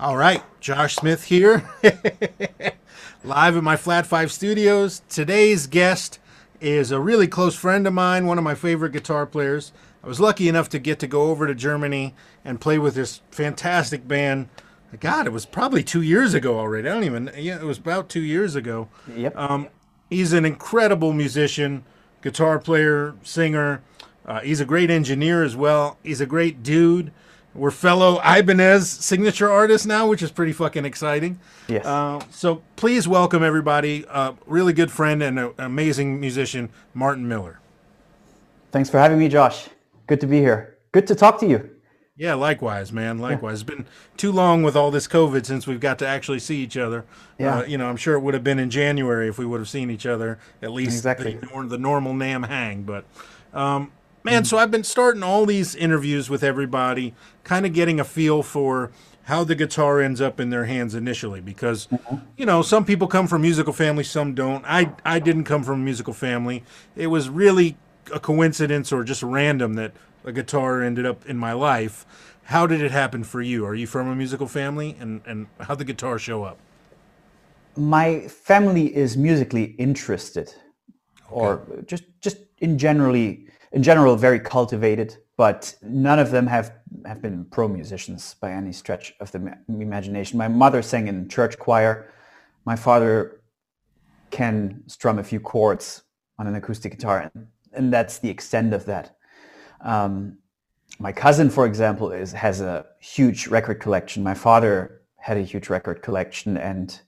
All right, Josh Smith here, live at my Flat Five Studios. Today's guest is a really close friend of mine, one of my favorite guitar players. I was lucky enough to get to go over to Germany and play with this fantastic band. God, it was probably two years ago already. I don't even, yeah, it was about two years ago. Yep. Um, he's an incredible musician, guitar player, singer. Uh, he's a great engineer as well. He's a great dude. We're fellow Ibanez signature artists now, which is pretty fucking exciting. Yes. Uh, so please welcome everybody. Uh, really good friend and an amazing musician, Martin Miller. Thanks for having me, Josh. Good to be here. Good to talk to you. Yeah, likewise, man. Likewise. It's been too long with all this COVID since we've got to actually see each other. Yeah. Uh, you know, I'm sure it would have been in January if we would have seen each other at least Exactly. the, the normal NAMM hang. But um, man, so I've been starting all these interviews with everybody, kind of getting a feel for how the guitar ends up in their hands initially because you know some people come from musical families some don't. I i didn't come from a musical family. It was really a coincidence or just random that a guitar ended up in my life. How did it happen for you? Are you from a musical family? And and how the guitar show up? My family is musically interested, or just just in generally in general very cultivated, but none of them have have been pro musicians by any stretch of the ma- imagination. My mother sang in church choir. My father can strum a few chords on an acoustic guitar, and, and that's the extent of that. Um, my cousin, for example, is has a huge record collection. My father had a huge record collection, and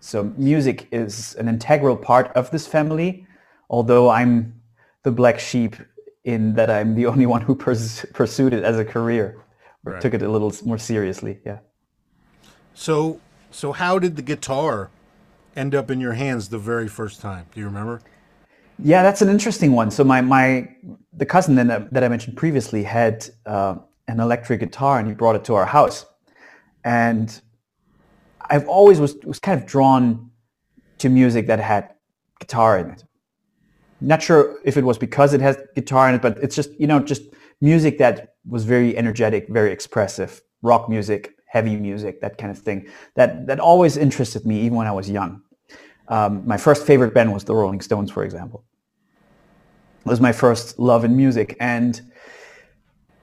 so music is an integral part of this family. Although I'm the black sheep in that I'm the only one who purs- pursued it as a career, or Right. took it a little more seriously. Yeah. so so how did the guitar end up in your hands the very first time do you remember Yeah, that's an interesting one. So my my the cousin that, I- that I mentioned previously had uh, an electric guitar, and he brought it to our house. And I've always was was kind of drawn to music that had guitar in it. Not sure if it was because it has guitar in it, but it's just you know just music that was very energetic, very expressive, rock music, heavy music, that kind of thing. That that always interested me, even when I was young. Um, my first favorite band was the Rolling Stones, for example. It was my first love in music, and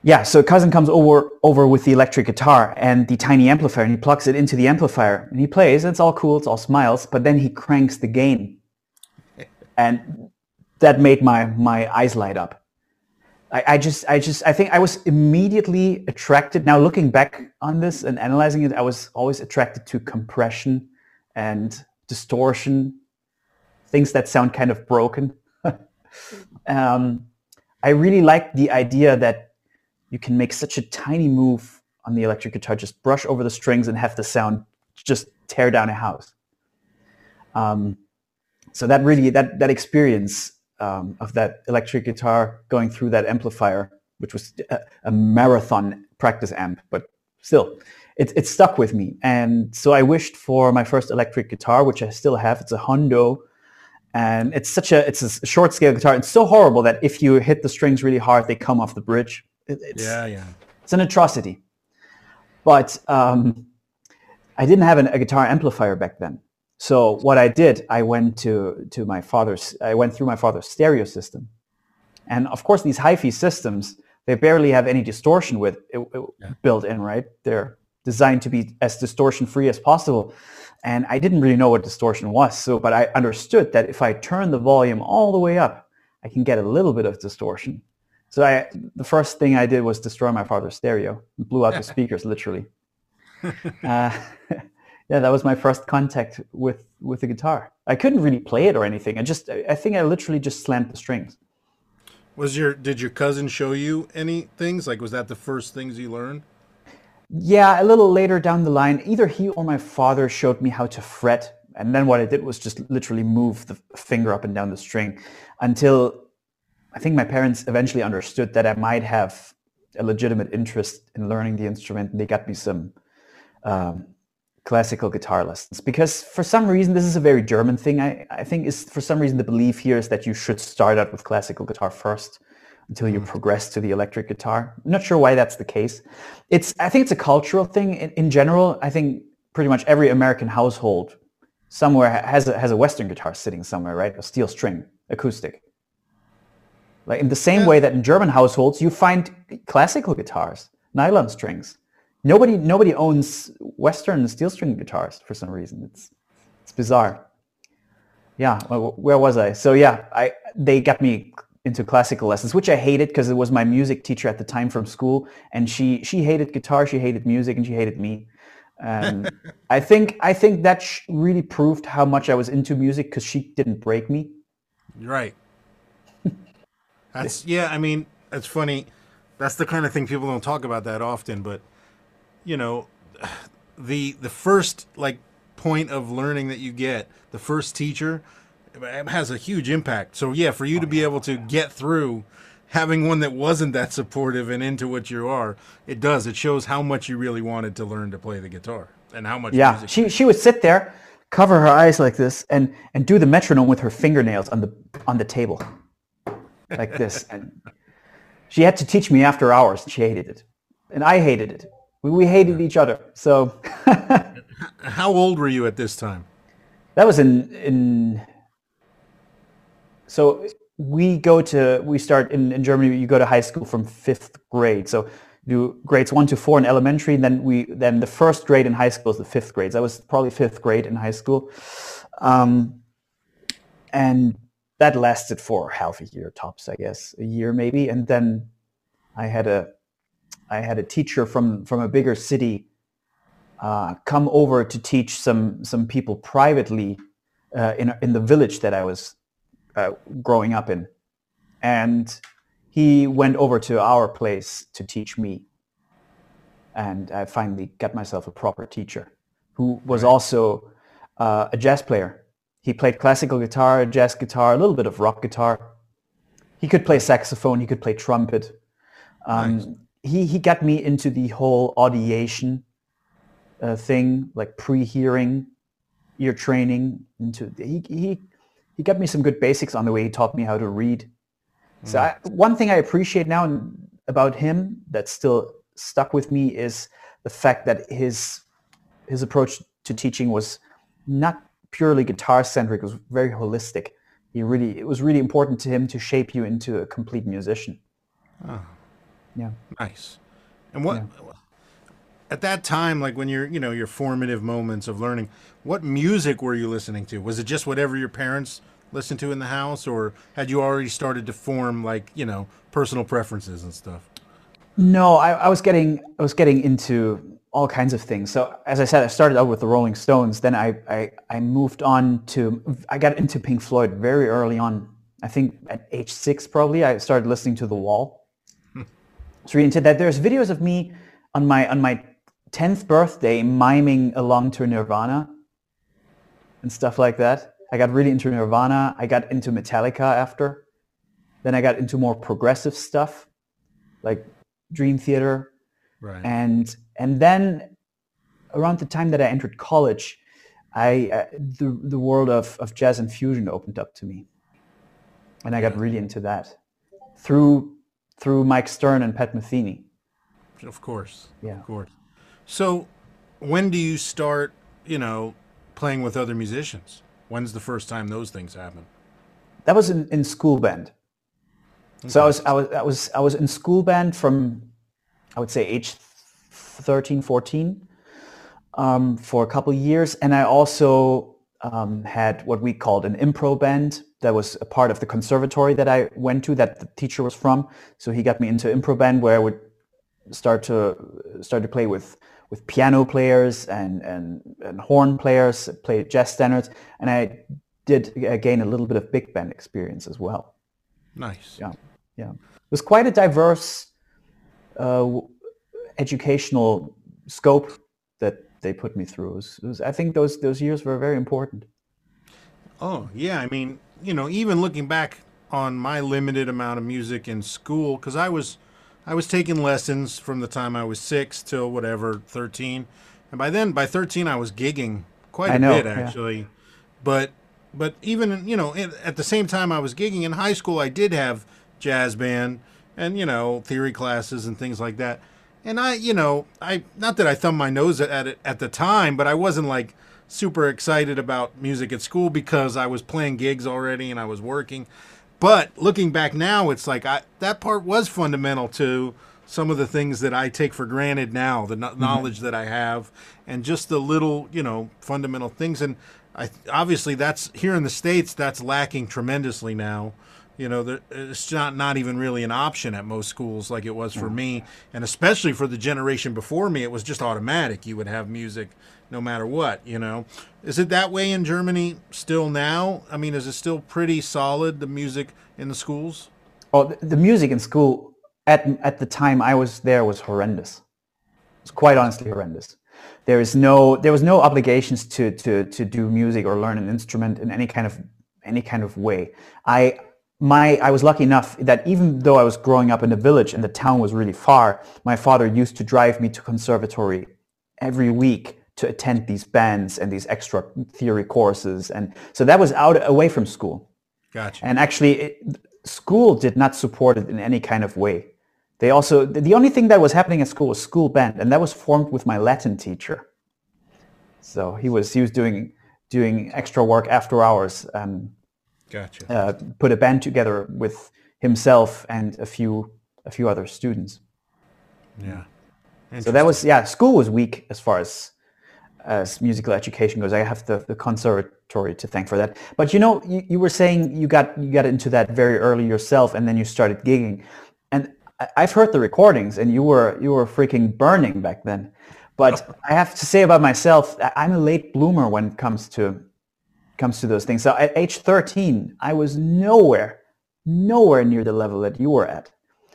yeah, so cousin comes over over with the electric guitar and the tiny amplifier, and he plugs it into the amplifier, and he plays. It's all cool, it's all smiles, but then he cranks the gain, and that made my my eyes light up. I, I just I just I think I was immediately attracted. Now looking back on this and analyzing it, I was always attracted to compression and distortion, things that sound kind of broken. um, I really like the idea that you can make such a tiny move on the electric guitar, just brush over the strings and have the sound just tear down a house. Um, so that really that that experience um, of that electric guitar going through that amplifier, which was a, a marathon practice amp, but still, it, it stuck with me. And so I wished for my first electric guitar, which I still have. It's a Hondo, and it's such a it's a short scale guitar. It's so horrible that if you hit the strings really hard, they come off the bridge. It- it's, yeah yeah it's an atrocity. But um, I didn't have an, a guitar amplifier back then. So what I did, I went to to my father's. I went through my father's stereo system, and of course these hi-fi systems they barely have any distortion with it, it- built in. Right? They're designed to be as distortion free as possible. And I didn't really know what distortion was. So, but I understood that if I turn the volume all the way up, I can get a little bit of distortion. So I, the first thing I did was destroy my father's stereo, blew out the speakers literally. Uh, yeah, that was my first contact with with the guitar. I couldn't really play it or anything. I just, I think I literally just slammed the strings. was your did your cousin show you any things like was that the first things you learned Yeah, a little later down the line, either he or my father showed me how to fret, and then what I did was just literally move the finger up and down the string until I think my parents eventually understood that I might have a legitimate interest in learning the instrument, and they got me some um, classical guitar lessons. Because for some reason, this is a very German thing. I, I think is for some reason the belief here is that you should start out with classical guitar first. until you mm-hmm. progress to the electric guitar. I'm not sure why that's the case. It's I think it's a cultural thing in, in general. I think pretty much every American household somewhere has a, has a Western guitar sitting somewhere, right? A steel string, acoustic. Like in the same Yeah. way that in German households you find classical guitars, nylon strings. Nobody nobody owns Western steel string guitars for some reason. It's it's bizarre. Yeah, where was I? So yeah, I they got me into classical lessons, which I hated because it was my music teacher at the time from school, and she she hated guitar, she hated music, and she hated me. And I think I think that sh- really proved how much I was into music because she didn't break me. Right. That's yeah. I mean, it's funny. That's the kind of thing people don't talk about that often. But you know, the the first like point of learning that you get, the first teacher, has a huge impact. So yeah, for you to oh, be able to get through having one that wasn't that supportive and into what you are, it does. It shows how much you really wanted to learn to play the guitar and how much. Yeah, she she would sit there, cover her eyes like this, and and do the metronome with her fingernails on the on the table, like this. And she had to teach me after hours. She hated it, and I hated it. We, we hated each other. So How old were you at this time? that was in in. So we go to we start in, in Germany. You go to high school from fifth grade. So do grades one to four in elementary. And then we then the first grade in high school is the fifth grades. I was probably fifth grade in high school, um, and that lasted for half a year tops, I guess, a year maybe. And then I had a I had a teacher from from a bigger city uh, come over to teach some some people privately uh, in in the village that I was uh, growing up in, and he went over to our place to teach me, and I finally got myself a proper teacher who was also uh, a jazz player. He played classical guitar, jazz guitar, a little bit of rock guitar. He could play saxophone. He could play trumpet. Um, Nice. He he got me into the whole audiation uh, thing, like pre-hearing, ear training. Into he he he got me some good basics on the way he taught me how to read. So I, one thing I appreciate now about him that's still stuck with me is the fact that his his approach to teaching was not purely guitar centric; it was very holistic. He really it was really important to him to shape you into a complete musician. Yeah. Nice. And what at that time, like when you're, you know, your formative moments of learning, what music were you listening to? Was it just whatever your parents listened to in the house, or had you already started to form like, you know, personal preferences and stuff? No, I, I was getting I was getting into all kinds of things. So as I said, I started out with the Rolling Stones. Then I, I, I moved on to I got into Pink Floyd very early on. I think at age six probably I started listening to The Wall. Really into that. There's videos of me on my on my tenth birthday miming along to Nirvana and stuff like that. I got really into Nirvana. I got into Metallica after. Then I got into more progressive stuff like Dream Theater, Right. and and then around the time that I entered college, I uh, the the world of, of jazz and fusion opened up to me, and I got really into that through through Mike Stern and Pat Metheny. Of course. Yeah. Of course. So, when do you start, you know, playing with other musicians? When's the first time those things happen? That was in, in school band. So I was I was I was I was in school band from I would say age 13, 14 um, for a couple of years, and I also um, had what we called an impro band that was a part of the conservatory that I went to that the teacher was from. So he got me into impro band where I would start to start to play with with piano players and and, and horn players, play jazz standards, and I did gain a little bit of big band experience as well. Nice. Yeah, yeah. It was quite a diverse uh, educational scope that they put me through. It was, it was, I think those those years were very important. Oh, yeah. I mean, you know, even looking back on my limited amount of music in school, because I was, I was taking lessons from the time I was six till whatever thirteen, and by then, by thirteen, I was gigging quite I a know, bit yeah. actually. But, but even you know, at the same time I was gigging in high school, I did have jazz band, and you know theory classes and things like that. And I, you know, I not that I thumbed my nose at it at the time, but I wasn't like super excited about music at school because I was playing gigs already and I was working. But looking back now, it's like I, that part was fundamental to some of the things that I take for granted now, the no- mm-hmm. knowledge that I have, and just the little, you know, fundamental things. And I obviously that's here in the states that's lacking tremendously now. You know, there, it's not not even really an option at most schools like it was for mm. me, and especially for the generation before me, it was just automatic. You would have music no matter what. You know, is it that way in Germany still now? I mean, is it still pretty solid the music in the schools? Oh, the, the music in school at at the time I was there was horrendous. It's quite honestly horrendous. There is no there was no obligations to to to do music or learn an instrument in any kind of any kind of way. I my I was lucky enough that even though I was growing up in a village and the town was really far, my father used to drive me to conservatory every week to attend these bands and these extra theory courses and so that was out away from school. Gotcha. And actually it, school did not support it in any kind of way. They also the only thing that was happening at school was school band and that was formed with my Latin teacher. So he was he was doing doing extra work after hours and Gotcha. uh, put a band together with himself and a few a few other students. yeah. So that was yeah, school was weak as far as as musical education goes. I have the, the conservatory to thank for that. But you know, you, you were saying you got you got into that very early yourself, and then you started gigging. And I've heard the recordings, and you were you were freaking burning back then. But I have to say about myself, I'm a late bloomer when it comes to comes to those things. So at age 13, I was nowhere, nowhere near the level that you were at.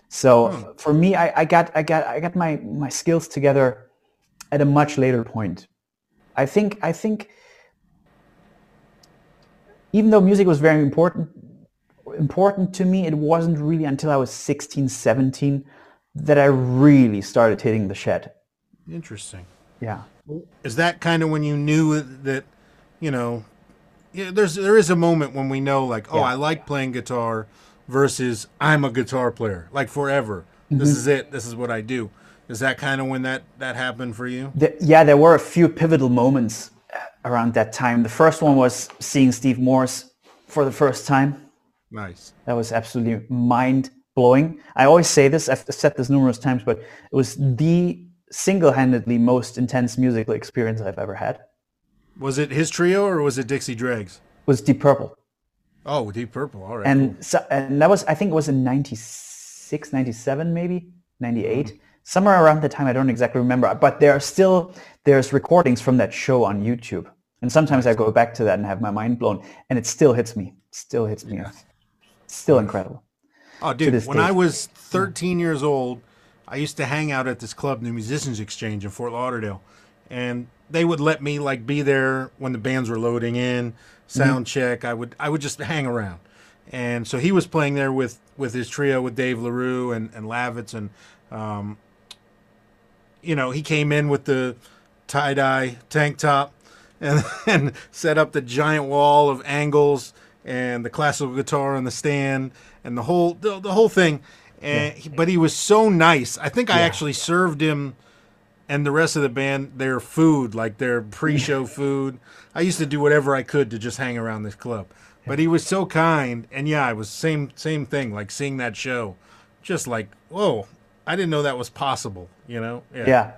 So hmm. for me, I, I got I got I got my my skills together at a much later point. I think I think even though music was very important important to me, it wasn't really until I was 16, 17 that I really started hitting the shed. Interesting. Yeah. Is that kind of when you knew that, you know, yeah, there's there is a moment when we know like, oh, Yeah. I like playing guitar versus I'm a guitar player, like forever. This is it. This is what I do. Is that kind of when that that happened for you? The, yeah, there were a few pivotal moments uh, around that time. The first one was seeing Steve Morse for the first time. Nice. That was absolutely mind blowing. I always say this, I've said this numerous times, but it was the single handedly most intense musical experience I've ever had. Was it his trio or was it Dixie Dregs? was Deep Purple. Oh, Deep Purple. All right. And so, and that was I think it was in 96, 97 maybe, 98. Mm-hmm. Somewhere around the time I don't exactly remember, but there are still there's recordings from that show on YouTube. And sometimes I go back to that and have my mind blown and it still hits me. Still hits me. It's still incredible. Oh, dude, when day. I was mm. 13 years old, I used to hang out at this club, the Musicians Exchange in Fort Lauderdale, and they would let me like be there when the bands were loading in, sound check. I would I would just hang around, and so he was playing there with with his trio with Dave LaRue and and Lavitz, and um, you know he came in with the tie dye tank top, and and set up the giant wall of ENGLs and the classical guitar on the stand and the whole the, the whole thing. And he- but he was so nice. I think I actually served him and the rest of the band their food, like their pre-show food. I used to do whatever I could to just hang around this club. But he was so kind, and yeah, it was same same thing. Like seeing that show, just like whoa, I didn't know that was possible. You know? Yeah,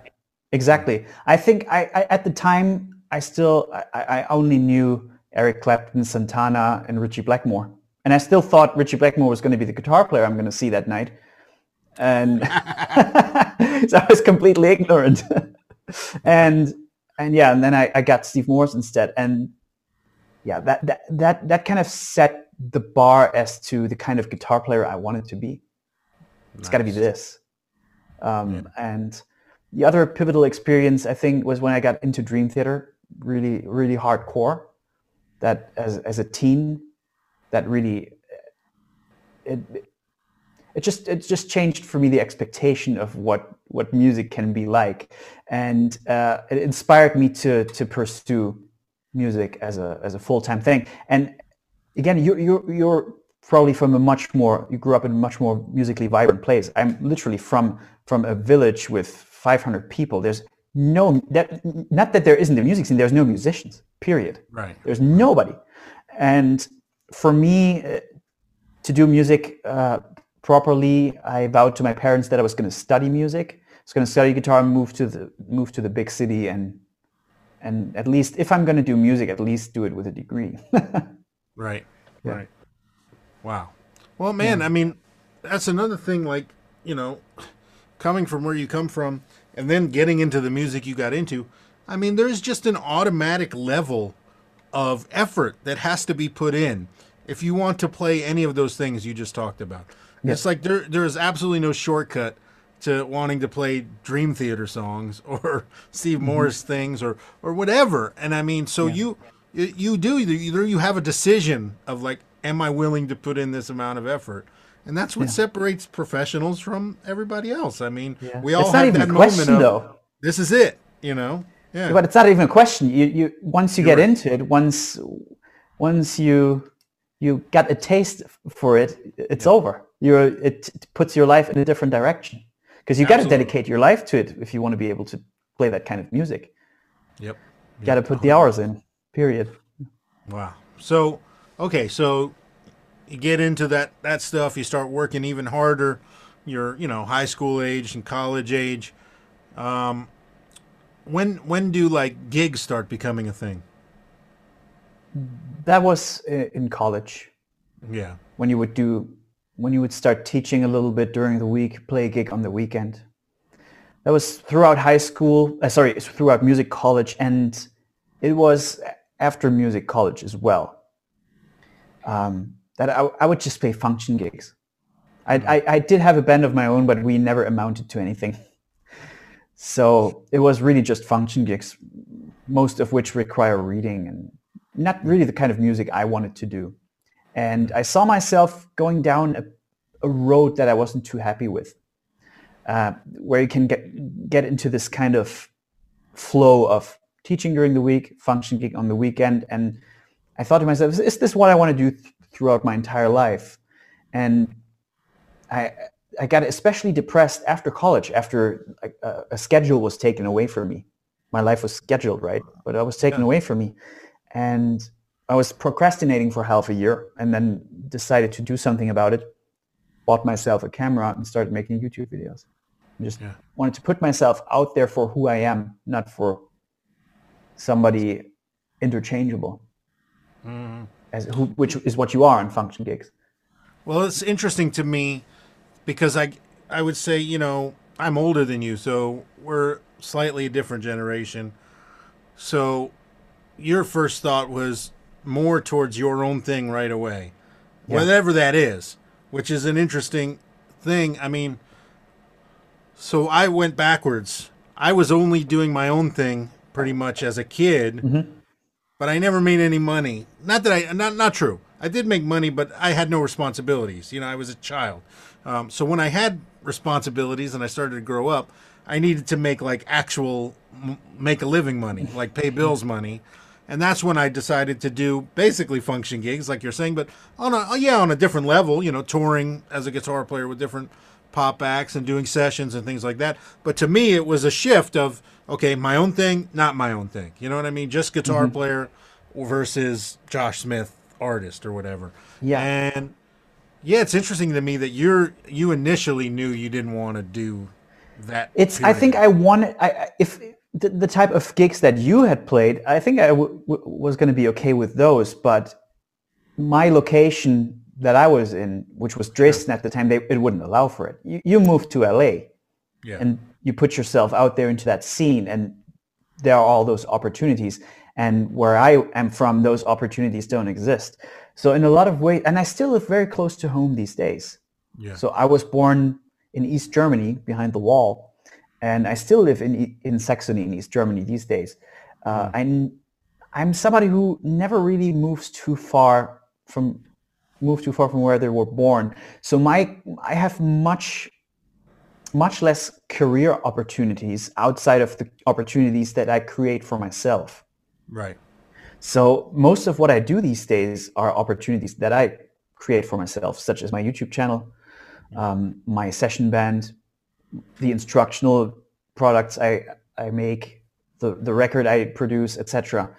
exactly. I think I, I at the time I still I, I only knew Eric Clapton, Santana, and Ritchie Blackmore, and I still thought Ritchie Blackmore was going to be the guitar player I'm going to see that night, and so I was completely ignorant. and and yeah, and then I, I got Steve Morse instead, and yeah, that, that that that kind of set the bar as to the kind of guitar player I wanted to be. It's got to be this. Um, And the other pivotal experience, I think, was when I got into Dream Theater, really, really hardcore. That as as a teen, that really it it just it just changed for me the expectation of what what music can be like, and uh, it inspired me to to pursue music as a as a full time thing. And again, your your your probably from a much more you grew up in a much more musically vibrant place. I'm literally from from a village with 500 people. There's no that not that there isn't a music scene. There's no musicians. Period. Right. There's nobody. And for me uh, to do music uh, properly, I vowed to my parents that I was going to study music. I was going to study guitar and move to the move to the big city and and at least if I'm going to do music, at least do it with a degree. right. Yeah. Right. Wow. Well, man, yeah. I mean, that's another thing. Like, you know, coming from where you come from, and then getting into the music you got into. I mean, there's just an automatic level of effort that has to be put in if you want to play any of those things you just talked about. Yeah. It's like there there is absolutely no shortcut to wanting to play Dream Theater songs or Steve mm-hmm. Morse things or or whatever. And I mean, so yeah. you you do either you have a decision of like, am I willing to put in this amount of effort? And that's what yeah. separates professionals from everybody else. I mean, yeah. we all it's have that moment question, of though. this is it, you know. Yeah. But it's not even a question. You you once you You're get right. into it, once once you you get a taste for it, it's over. You're it, it puts your life in a different direction because you got to dedicate your life to it if you want to be able to play that kind of music. Yep. yep. Got to put the hours in. Period. Wow. So, okay, so you get into that that stuff, you start working even harder. You're, you know, high school age and college age. Um, when when do like gigs start becoming a thing? That was in college. Yeah. When you would do when you would start teaching a little bit during the week, play a gig on the weekend. That was throughout high school, uh, sorry, throughout music college, and it was after music college as well. Um, that I, I, would just play function gigs. I, I, I did have a band of my own, but we never amounted to anything. So it was really just function gigs, most of which require reading and not really the kind of music I wanted to do. And I saw myself going down a, a road that I wasn't too happy with, uh, where you can get, get into this kind of flow of teaching during the week, function gig on the weekend. And I thought to myself, is this what I want to do th- throughout my entire life? And I, I got especially depressed after college, after a, a, schedule was taken away from me. My life was scheduled, right? But it was taken yeah. away from me. And I was procrastinating for half a year and then decided to do something about it. Bought myself a camera and started making YouTube videos. I just yeah. wanted to put myself out there for who I am, not for somebody interchangeable, mm-hmm. as who, which is what you are in function gigs. Well, it's interesting to me because I I would say you know I'm older than you, so we're slightly a different generation. So your first thought was more towards your own thing right away, yeah. whatever that is, which is an interesting thing. I mean, so I went backwards. I was only doing my own thing pretty much as a kid, mm-hmm. but I never made any money. Not that I not not true. I did make money, but I had no responsibilities. You know, I was a child. Um, so when I had responsibilities and I started to grow up, I needed to make like actual make a living money, like pay bills money and that's when I decided to do basically function gigs, like you're saying, but on a yeah on a different level. You know, touring as a guitar player with different pop acts and doing sessions and things like that. But to me, it was a shift of okay, my own thing, not my own thing. You know what I mean? Just guitar mm-hmm. player versus Josh Smith artist or whatever. Yeah, and yeah, it's interesting to me that you're you initially knew you didn't want to do that. It's period. I think I wanted I if the, the type of gigs that you had played, I think I w- w- was going to be okay with those. But my location that I was in, which was Dresden at the time, they, it wouldn't allow for it. You, you moved to LA, yeah. and you put yourself out there into that scene, and there are all those opportunities. And where I am from, those opportunities don't exist. So in a lot of ways, and I still live very close to home these days. Yeah. So I was born in East Germany, behind the wall, and I still live in in Saxony in East Germany these days. Uh, mm. I'm I'm somebody who never really moves too far from move too far from where they were born. So my I have much much less career opportunities outside of the opportunities that I create for myself. Right. So most of what I do these days are opportunities that I create for myself, such as my YouTube channel, um, my session band, the instructional products I I make, the the record I produce, etc.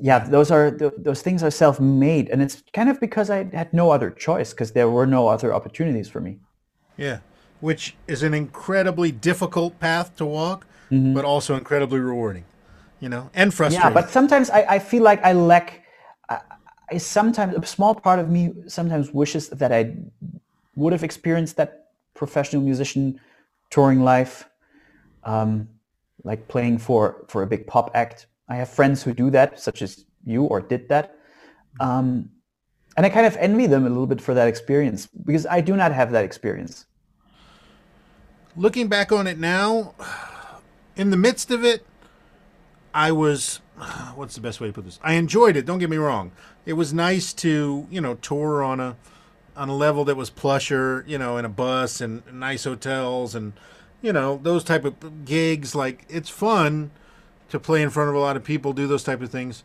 Yeah, those are those things are self-made, and it's kind of because I had no other choice because there were no other opportunities for me. Yeah, which is an incredibly difficult path to walk, mm-hmm. but also incredibly rewarding. You know, and frustrating. Yeah, but sometimes I, I feel like I lack. I, I sometimes a small part of me sometimes wishes that I would have experienced that professional musician touring life, um, like playing for for a big pop act. I have friends who do that, such as you, or did that. Um, and I kind of envy them a little bit for that experience because I do not have that experience. Looking back on it now, in the midst of it, I was what's the best way to put this? I enjoyed it, don't get me wrong. It was nice to, you know, tour on a on a level that was plusher, you know, in a bus and nice hotels and you know, those type of gigs like it's fun to play in front of a lot of people, do those type of things.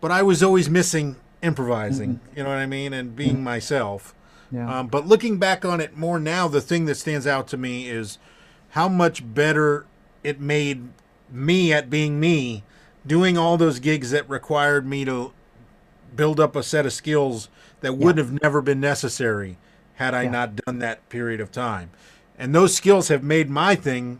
But I was always missing improvising, mm-hmm. you know what I mean, and being mm-hmm. myself. Yeah. Um, but looking back on it more now, the thing that stands out to me is how much better it made me at being me, doing all those gigs that required me to build up a set of skills that would yeah. have never been necessary had I yeah. not done that period of time. And those skills have made my thing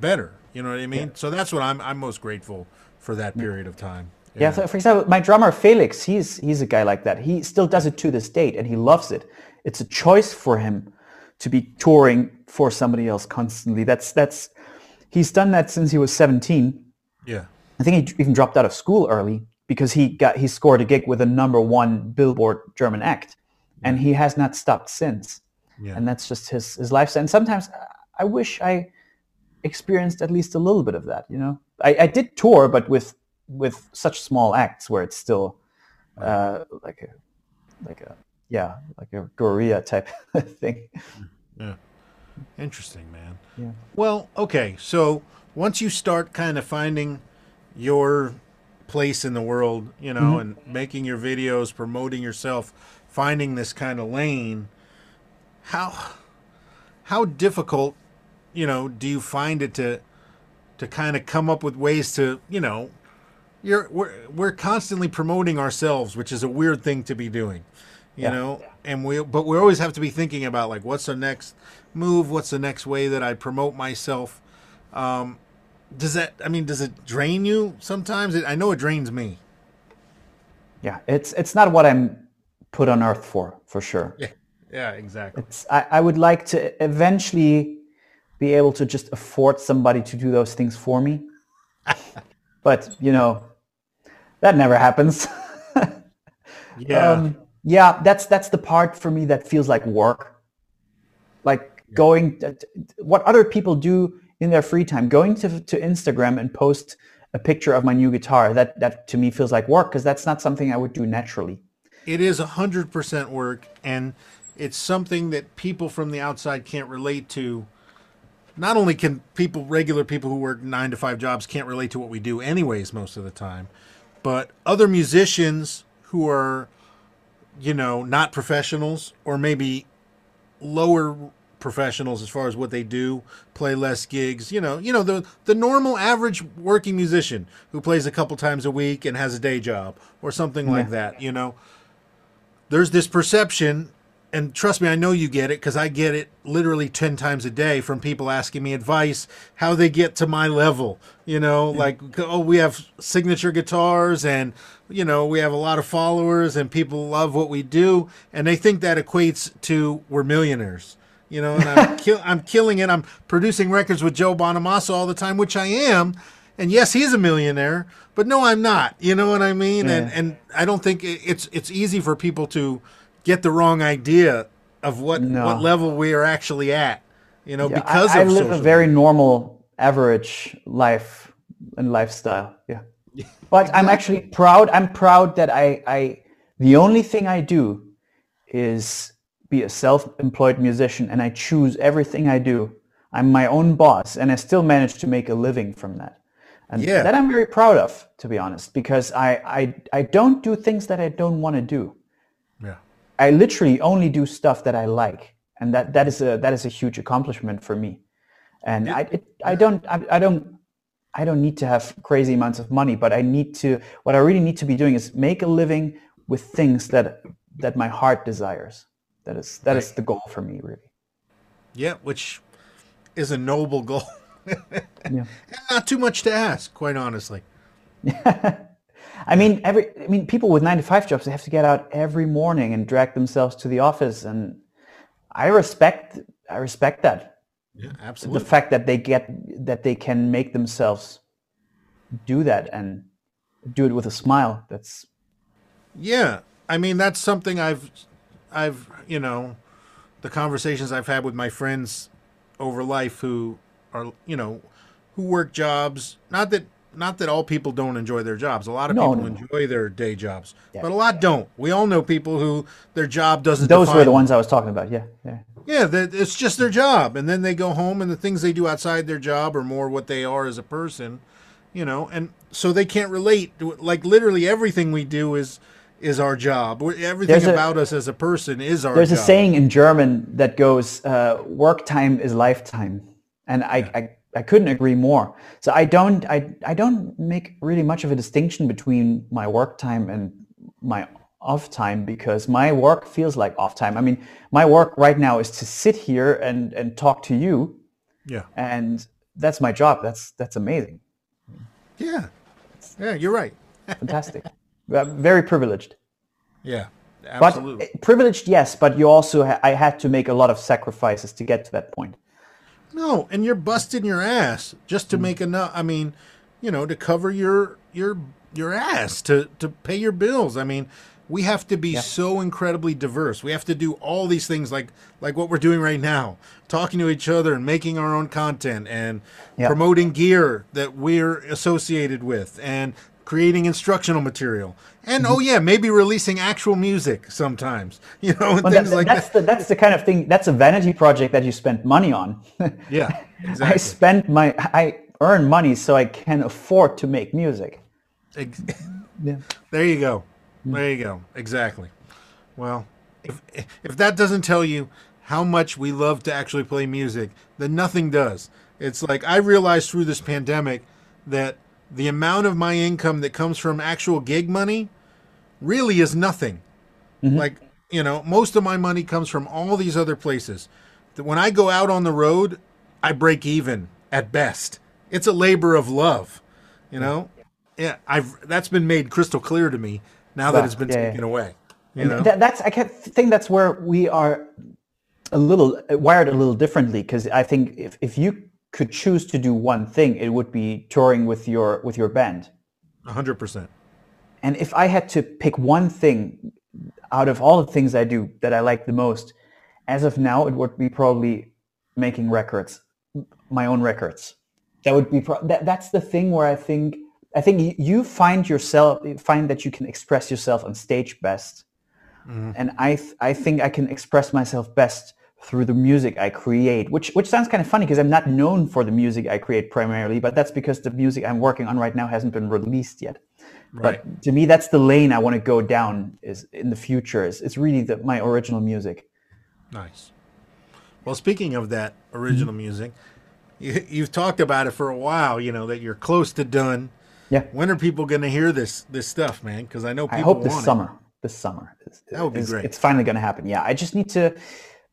better. You know what I mean? Yeah. So that's what I'm I'm most grateful for that period of time. Yeah. So for example, my drummer Felix, he's he's a guy like that. He still does it to this date, and he loves it. It's a choice for him to be touring for somebody else constantly. That's that's he's done that since he was 17. Yeah. I think he even dropped out of school early because he got he scored a gig with a number one Billboard German act, and he has not stopped since. Yeah. And that's just his his lifestyle. And sometimes I wish I experienced at least a little bit of that. You know, I, I did tour, but with with such small acts where it's still uh, like a like a yeah like a guerrilla type thing. Yeah. Interesting, man. Yeah. Well, okay. So once you start kind of finding your place in the world, you know, mm-hmm. and making your videos, promoting yourself, finding this kind of lane, how how difficult, you know, do you find it to to kind of come up with ways to, you know, you're we're we're constantly promoting ourselves, which is a weird thing to be doing, you yeah. know, and we but we always have to be thinking about like what's the next move, what's the next way that I promote myself. Um, does that i mean does it drain you sometimes? I know it drains me. Yeah it's it's not what i'm put on earth for for sure. Yeah yeah exactly. It's i, I would like to eventually be able to just afford somebody to do those things for me. But you know that never happens. Yeah. Um, yeah that's that's the part for me that feels like work. Like yeah. going to, what other people do in their free time, going to, to Instagram and post a picture of my new guitar, that, that to me feels like work because that's not something I would do naturally. It is 100% work and it's something that people from the outside can't relate to. Not only can people, regular people who work nine to five jobs, can't relate to what we do anyways most of the time, but other musicians who are, you know, not professionals or maybe lower professionals as far as what they do, play less gigs. You know, you know the the normal average working musician who plays a couple times a week and has a day job or something like that. You know, there's this perception, and trust me, I know you get it because I get it literally ten times a day from people asking me advice how they get to my level. You know, yeah. like oh, we have signature guitars and you know we have a lot of followers and people love what we do and they think that equates to we're millionaires you know, and I'm, kill, I'm killing it. I'm producing records with Joe Bonamassa all the time, which I am. And yes, he's a millionaire, but no, I'm not. You know what I mean? Yeah. And and I don't think it's it's easy for people to get the wrong idea of what no. what level we are actually at. You know, yeah, because I, I live a very normal, average life and lifestyle. Yeah, but. I'm actually proud. I'm proud that I I the only thing I do is be a self-employed musician and I choose everything I do. I'm my own boss and I still manage to make a living from that. And yeah. that I'm very proud of, to be honest, because I, I, I don't do things that I don't want to do. Yeah. I literally only do stuff that I like, and that that is a that is a huge accomplishment for me. And I it, I don't I, I don't I don't need to have crazy amounts of money, but I need to what I really need to be doing is make a living with things that that my heart desires. That is that is the goal for me, really. Yeah, which is a noble goal. yeah. Not too much to ask, quite honestly. I mean, every I mean, people with nine to five jobs they have to get out every morning and drag themselves to the office, and I respect I respect that. Yeah, absolutely. The fact that they get that they can make themselves do that and do it with a smile. That's yeah. I mean, that's something I've I've you know the conversations I've had with my friends over life who are you know who work jobs. Not that not that all people don't enjoy their jobs. A lot of no, people no. enjoy their day jobs, yeah. but a lot don't. We all know people who their job doesn't. Those were the ones I was talking about. Yeah, yeah. Yeah, it's just their job, and then they go home, and the things they do outside their job are more what they are as a person, you know, and so they can't relate. Like literally everything we do is is our job. Everything about us as a person is our. There's job. a saying in German that goes, uh, "Work time is lifetime," and I, yeah. I I couldn't agree more. So I don't I, I don't make really much of a distinction between my work time and my off time because my work feels like off time. I mean, my work right now is to sit here and and talk to you. Yeah. And that's my job. That's that's amazing. Yeah. Yeah, you're right. fantastic. Very privileged. Yeah. Absolutely. But privileged, yes, but you also ha- I had to make a lot of sacrifices to get to that point. No, and you're busting your ass just to mm. make enough. I mean, you know, to cover your your your ass to to pay your bills. I mean, we have to be yeah. so incredibly diverse. We have to do all these things like like what we're doing right now, talking to each other and making our own content and yeah. promoting gear that we're associated with and creating instructional material, and oh yeah, maybe releasing actual music sometimes. You know, well, things that, like that's that. The, that's the kind of thing. That's a vanity project that you spend money on. yeah, exactly. I spend my I earn money so I can afford to make music. yeah. There you go. Hmm. There you go. Exactly. Well, if if that doesn't tell you how much we love to actually play music, then nothing does. It's like I realized through this pandemic that the amount of my income that comes from actual gig money really is nothing. Mm-hmm. Like, you know, most of my money comes from all these other places. That when I go out on the road, I break even at best. It's a labor of love, you know? Yeah, I've that's been made crystal clear to me now that it's been yeah, taken yeah. away. You know? That, that's I think that's where we are a little wired a little differently because I think if, if you could choose to do one thing, it would be touring with your with your band. hundred percent. And if I had to pick one thing out of all the things I do that I like the most, as of now, it would be probably making records, my own records. That would be pro- that, that's the thing where I think I think you find yourself find that you can express yourself on stage best, mm-hmm. and I th- I think I can express myself best through the music I create, which which sounds kind of funny because I'm not known for the music I create primarily, but that's because the music I'm working on right now hasn't been released yet. Right. But to me, that's the lane I want to go down. Is in the future. Is it's really the, my original music. Nice. Well, speaking of that original mm-hmm. music, you, you've talked about it for a while. You know that you're close to done. Yeah. When are people going to hear this this stuff, man? Because I know people. I hope this summer. It. This summer. That would be great. It's finally going to happen. Yeah. I just need to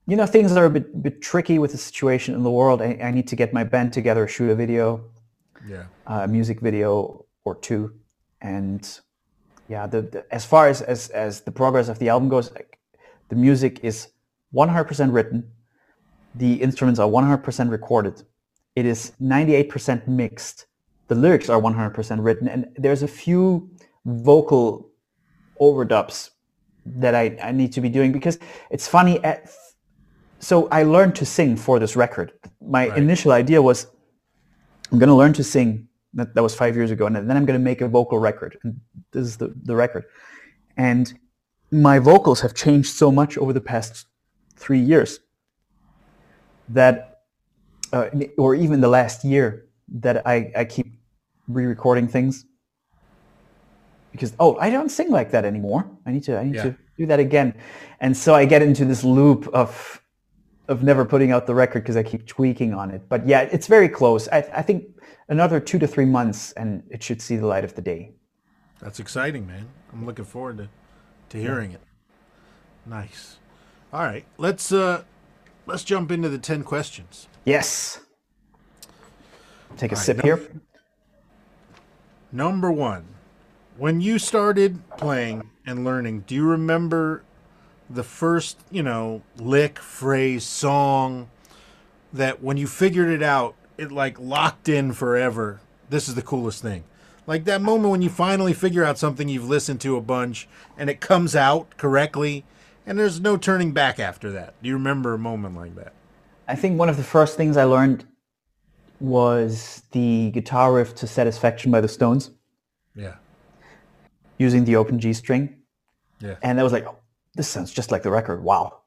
you know, things are a bit, bit tricky with the situation in the world. I, I need to get my band together, shoot a video, yeah, uh, a music video or two, and yeah, the, the, as far as, as as the progress of the album goes, like, the music is 100% written, the instruments are 100% recorded, it is 98% mixed, the lyrics are 100% written, and there's a few vocal overdubs that I, I need to be doing because it's funny at so I learned to sing for this record. My right. initial idea was I'm going to learn to sing. That, that was five years ago. And then I'm going to make a vocal record. And this is the, the record. And my vocals have changed so much over the past three years that, uh, or even the last year, that I, I keep re-recording things because oh I don't sing like that anymore. I need to I need yeah. to do that again. And so I get into this loop of of never putting out the record because I keep tweaking on it. But yeah, it's very close. I, I think another two to three months and it should see the light of the day. That's exciting, man. I'm looking forward to to hearing it. Nice. All right, let's uh let's jump into the 10 questions. Yes. Take a right, sip no- here. Number 1. When you started playing and learning, do you remember the first, you know, lick, phrase, song that when you figured it out, it like locked in forever? This is the coolest thing. Like that moment when you finally figure out something you've listened to a bunch and it comes out correctly and there's no turning back after that. Do you remember a moment like that? I think one of the first things I learned was the guitar riff to Satisfaction by the Stones Yeah. using the open G string. Yeah. And I was like, this sounds just like the record. Wow.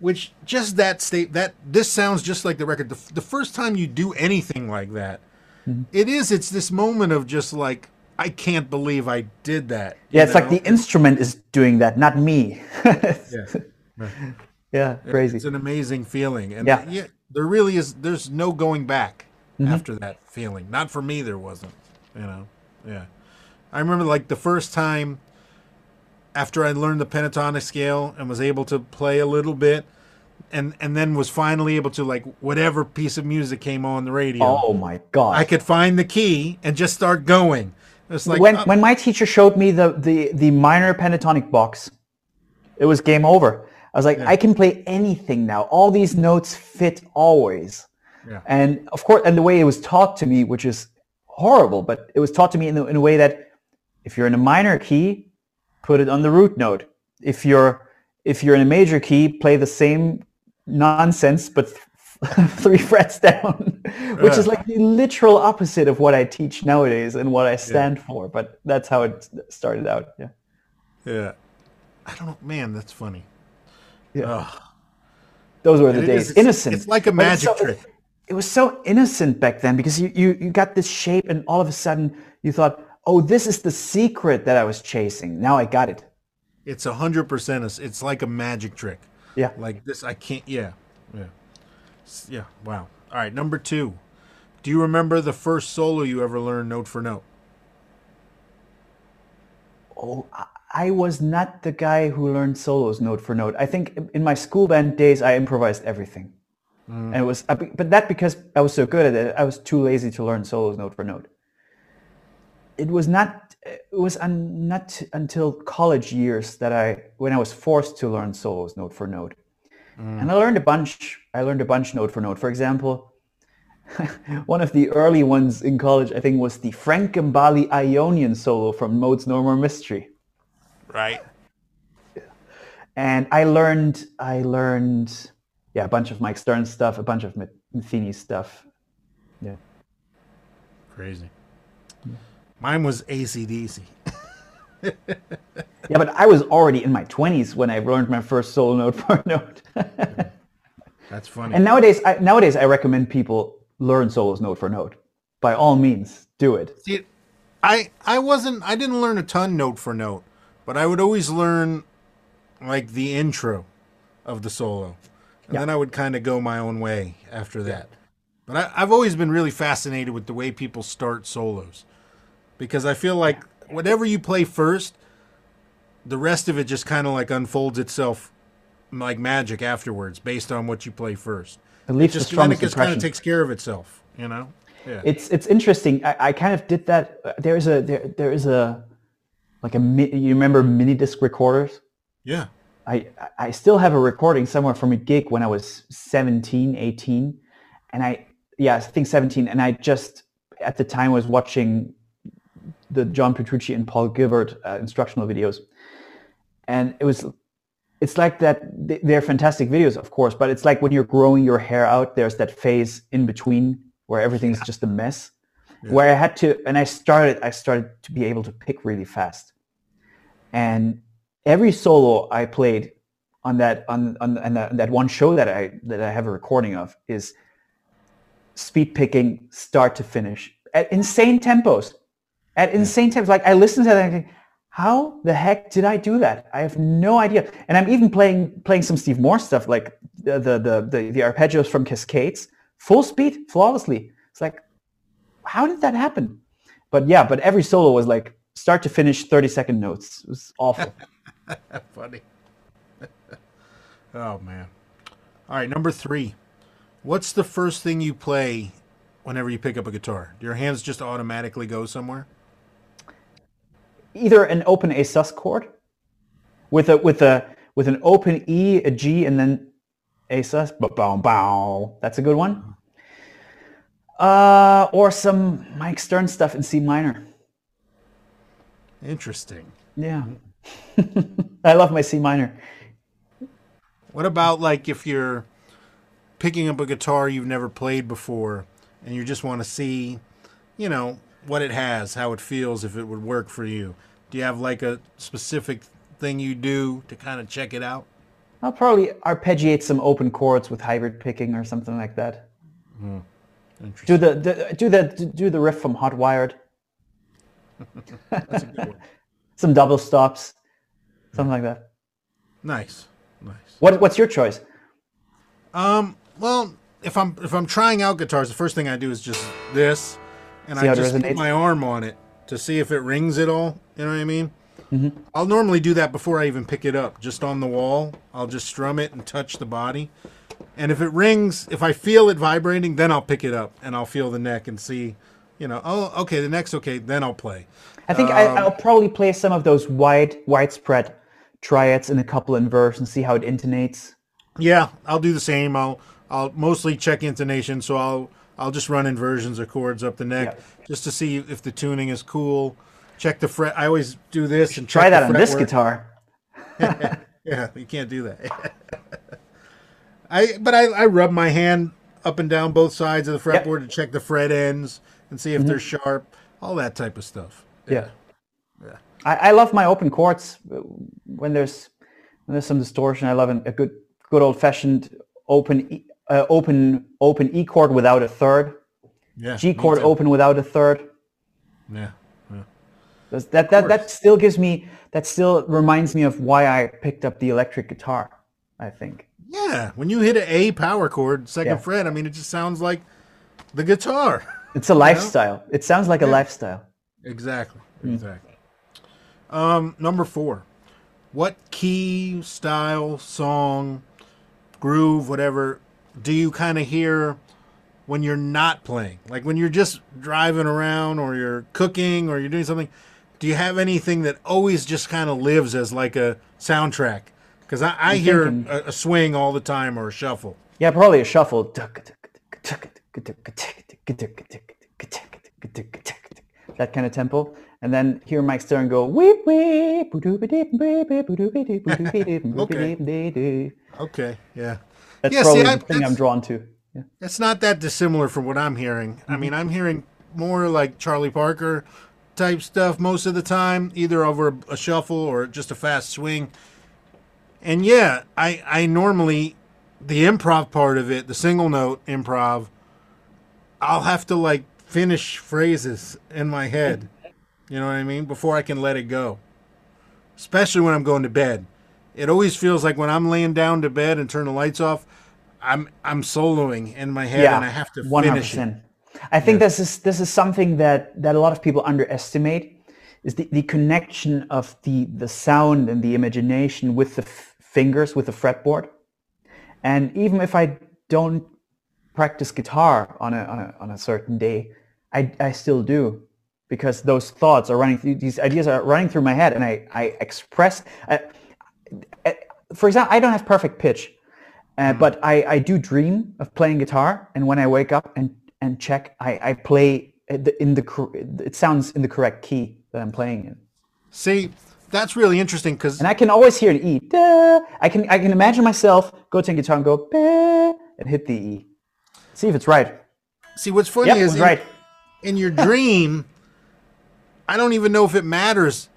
which just that state that this sounds just like the record the, the first time you do anything like that it is it's this moment of just like i can't believe i did that Yeah, it's like the instrument is doing that, not me. yeah Right. yeah, crazy. it's an amazing feeling and Yeah. yeah there really is there's no going back Mm-hmm. after that feeling not for me there wasn't you know yeah i remember like the first time after i learned the pentatonic scale and was able to play a little bit and and then was finally able to like whatever piece of music came on the radio Oh my god. I could find the key and just start going. It's like when uh, when my teacher showed me the, the the minor pentatonic box, it was game over. I was like, I can play anything now. All these notes fit always. Yeah. And of course, and the way it was taught to me, which is horrible, but it was taught to me in, the, in a way that if you're in a minor key, put it on the root note. If you're if you're in a major key, play the same nonsense but th- three frets down, which is like the literal opposite of what I teach nowadays and what I stand for. But that's how it started out. Yeah. yeah. I don't know, man. That's funny. Yeah. Ugh. Those were the It days. is- innocent. it's like a magic so- trick. It was so innocent back then because you, you, you got this shape and all of a sudden you thought, oh, this is the secret that I was chasing. Now I got it. It's a hundred percent. It's like a magic trick. Yeah. Like this, I can't. Yeah, yeah, yeah. Wow. All right, number two. Do you remember the first solo you ever learned note for note? Oh, I- was not the guy who learned solos note for note. I think in my school band days, I improvised everything. Mm. And it was, but that because I was so good at it, I was too lazy to learn solos note for note. It was not, it was un, not until college years that I, when I was forced to learn solos note for note. Mm. And I learned a bunch, I learned a bunch note for note. For example, one of the early ones in college, I think, was the Frank Gambale Ionian solo from Modes No More Mystery. Right. And I learned, I learned, yeah, a bunch of Mike Stern stuff, a bunch of Metheny stuff. Yeah. Crazy. Mine was ACDC. Yeah, but I was already in my 20s when I learned my first solo note for note. That's funny. and nowadays, I, nowadays I recommend people learn solos note for note. By all means, do it. See, I I wasn't I didn't learn a ton note for note, but I would always learn like the intro of the solo, and Yeah. then I would kind of go my own way after that. But I, I've always been really fascinated with the way people start solos, because I feel like whatever you play first, the rest of it just kind of like unfolds itself like magic afterwards, based on what you play first. It leaves the Just it just kind of takes care of itself, you know. Yeah. It's it's interesting. I, I kind of did that. uh, There is a there there is a like a you remember mini disc recorders. yeah. I I still have a recording somewhere from a gig when I was 17, 18. And I, yeah, I think 17. And I just, at the time, was watching the John Petrucci and Paul Gilbert uh, instructional videos. And it was, it's like that, they- they're fantastic videos, of course, but it's like when you're growing your hair out, there's that phase in between where everything's just a mess. Where I had to, and I started, I started to be able to pick really fast. And every solo I played on that on on, on that, that one show that I that I have a recording of is speed picking start to finish at insane tempos. At insane times. Like I listen to that and I think, how the heck did I do that? I have no idea. And I'm even playing playing some Steve Morse stuff, like the the the the, the arpeggios from Cascades, full speed, flawlessly. It's like, how did that happen? But yeah, but every solo was like start to finish, thirty second notes. It was awful. Funny. oh man. All right, number three. What's the first thing you play whenever you pick up a guitar? Do your hands just automatically go somewhere? Either an open A sus chord with a with a with an open E, a G, and then A sus. Bow bow. That's a good one. Uh, or some Mike Stern stuff in C minor. Interesting. Yeah. I love my C minor. What about like if you're picking up a guitar you've never played before and you just want to see, you know, what it has, how it feels, if it would work for you? Do you have like a specific thing you do to kind of check it out? I'll probably arpeggiate some open chords with hybrid picking or something like that. Do the, the do the do the riff from Hot Wired. That's a good one. Some double stops, something like that. Nice, nice. What what's your choice? Um, well, if I'm if I'm trying out guitars, the first thing I do is just this, and See I just put my arm on it to see if it rings at all. You know what I mean? Mm-hmm. I'll normally do that before I even pick it up, just on the wall. I'll just strum it and touch the body, and if it rings, if I feel it vibrating, then I'll pick it up and I'll feel the neck and see, you know, oh, okay, the neck's okay. Then I'll play. I think I, I'll probably play some of those wide widespread triads in a couple inverse and see how it intonates. Yeah, I'll do the same. I'll I'll mostly check intonation, so I'll I'll just run inversions of chords up the neck Yeah. just to see if the tuning is cool. Check the fret. I always do this and Try that on this fretwork. guitar. Yeah, you can't do that. I but I, I rub my hand up and down both sides of the Yep. fretboard to check the fret ends and see if they're sharp. All that type of stuff. Yeah. Yeah. I, I love my open chords uh, when there's when there's some distortion. I love an, a good good old fashioned open uh, open open E chord without a third. Yeah. G chord open without a third. Yeah. yeah. That that that still gives me that still reminds me of why I picked up the electric guitar. I think. Yeah. When you hit an A power chord, second Yeah. fret, I mean it just sounds like the guitar. It's a lifestyle. It sounds like a lifestyle. Exactly. Exactly. Um, number four. What key, style, song, groove, whatever, do you kind of hear when you're not playing? Like when you're just driving around or you're cooking or you're doing something, do you have anything that always just kind of lives as like a soundtrack? Because I, I hear a, a swing all the time or a shuffle. Yeah, probably a shuffle. That kind of tempo. And then hear Mike Stern go weep weep. Okay. Okay, yeah. That's Yeah, see, probably I- the thing I'm drawn to. Yeah. It's not that dissimilar from what I'm hearing. I mm-hmm. mean, I'm hearing more like Charlie Parker type stuff most of the time, either over a shuffle or just a fast swing. And yeah, I I normally the improv part of it, the single note improv, I'll have to like finish phrases in my head. You know what I mean? Before I can let it go. Especially when I'm going to bed. It always feels like when I'm laying down to bed and turn the lights off, I'm I'm soloing in my head and I have to finish it. I think this is this is something that that a lot of people underestimate is the, the connection of the the sound and the imagination with the f- fingers with the fretboard. And even if I don't practice guitar on a on a, on a certain day, I I still do because those thoughts are running through these ideas are running through my head and I I express I- for example, I don't have perfect pitch, uh, but I, I do dream of playing guitar, and when I wake up and, and check, I, I play in the, in the it sounds in the correct key that I'm playing in, See, that's really interesting because and I can always hear an E. I can I can imagine myself go to a guitar and go and hit the E. See if it's right. see what's funny Yep, it is in, right. in your dream, I don't even know if it matters.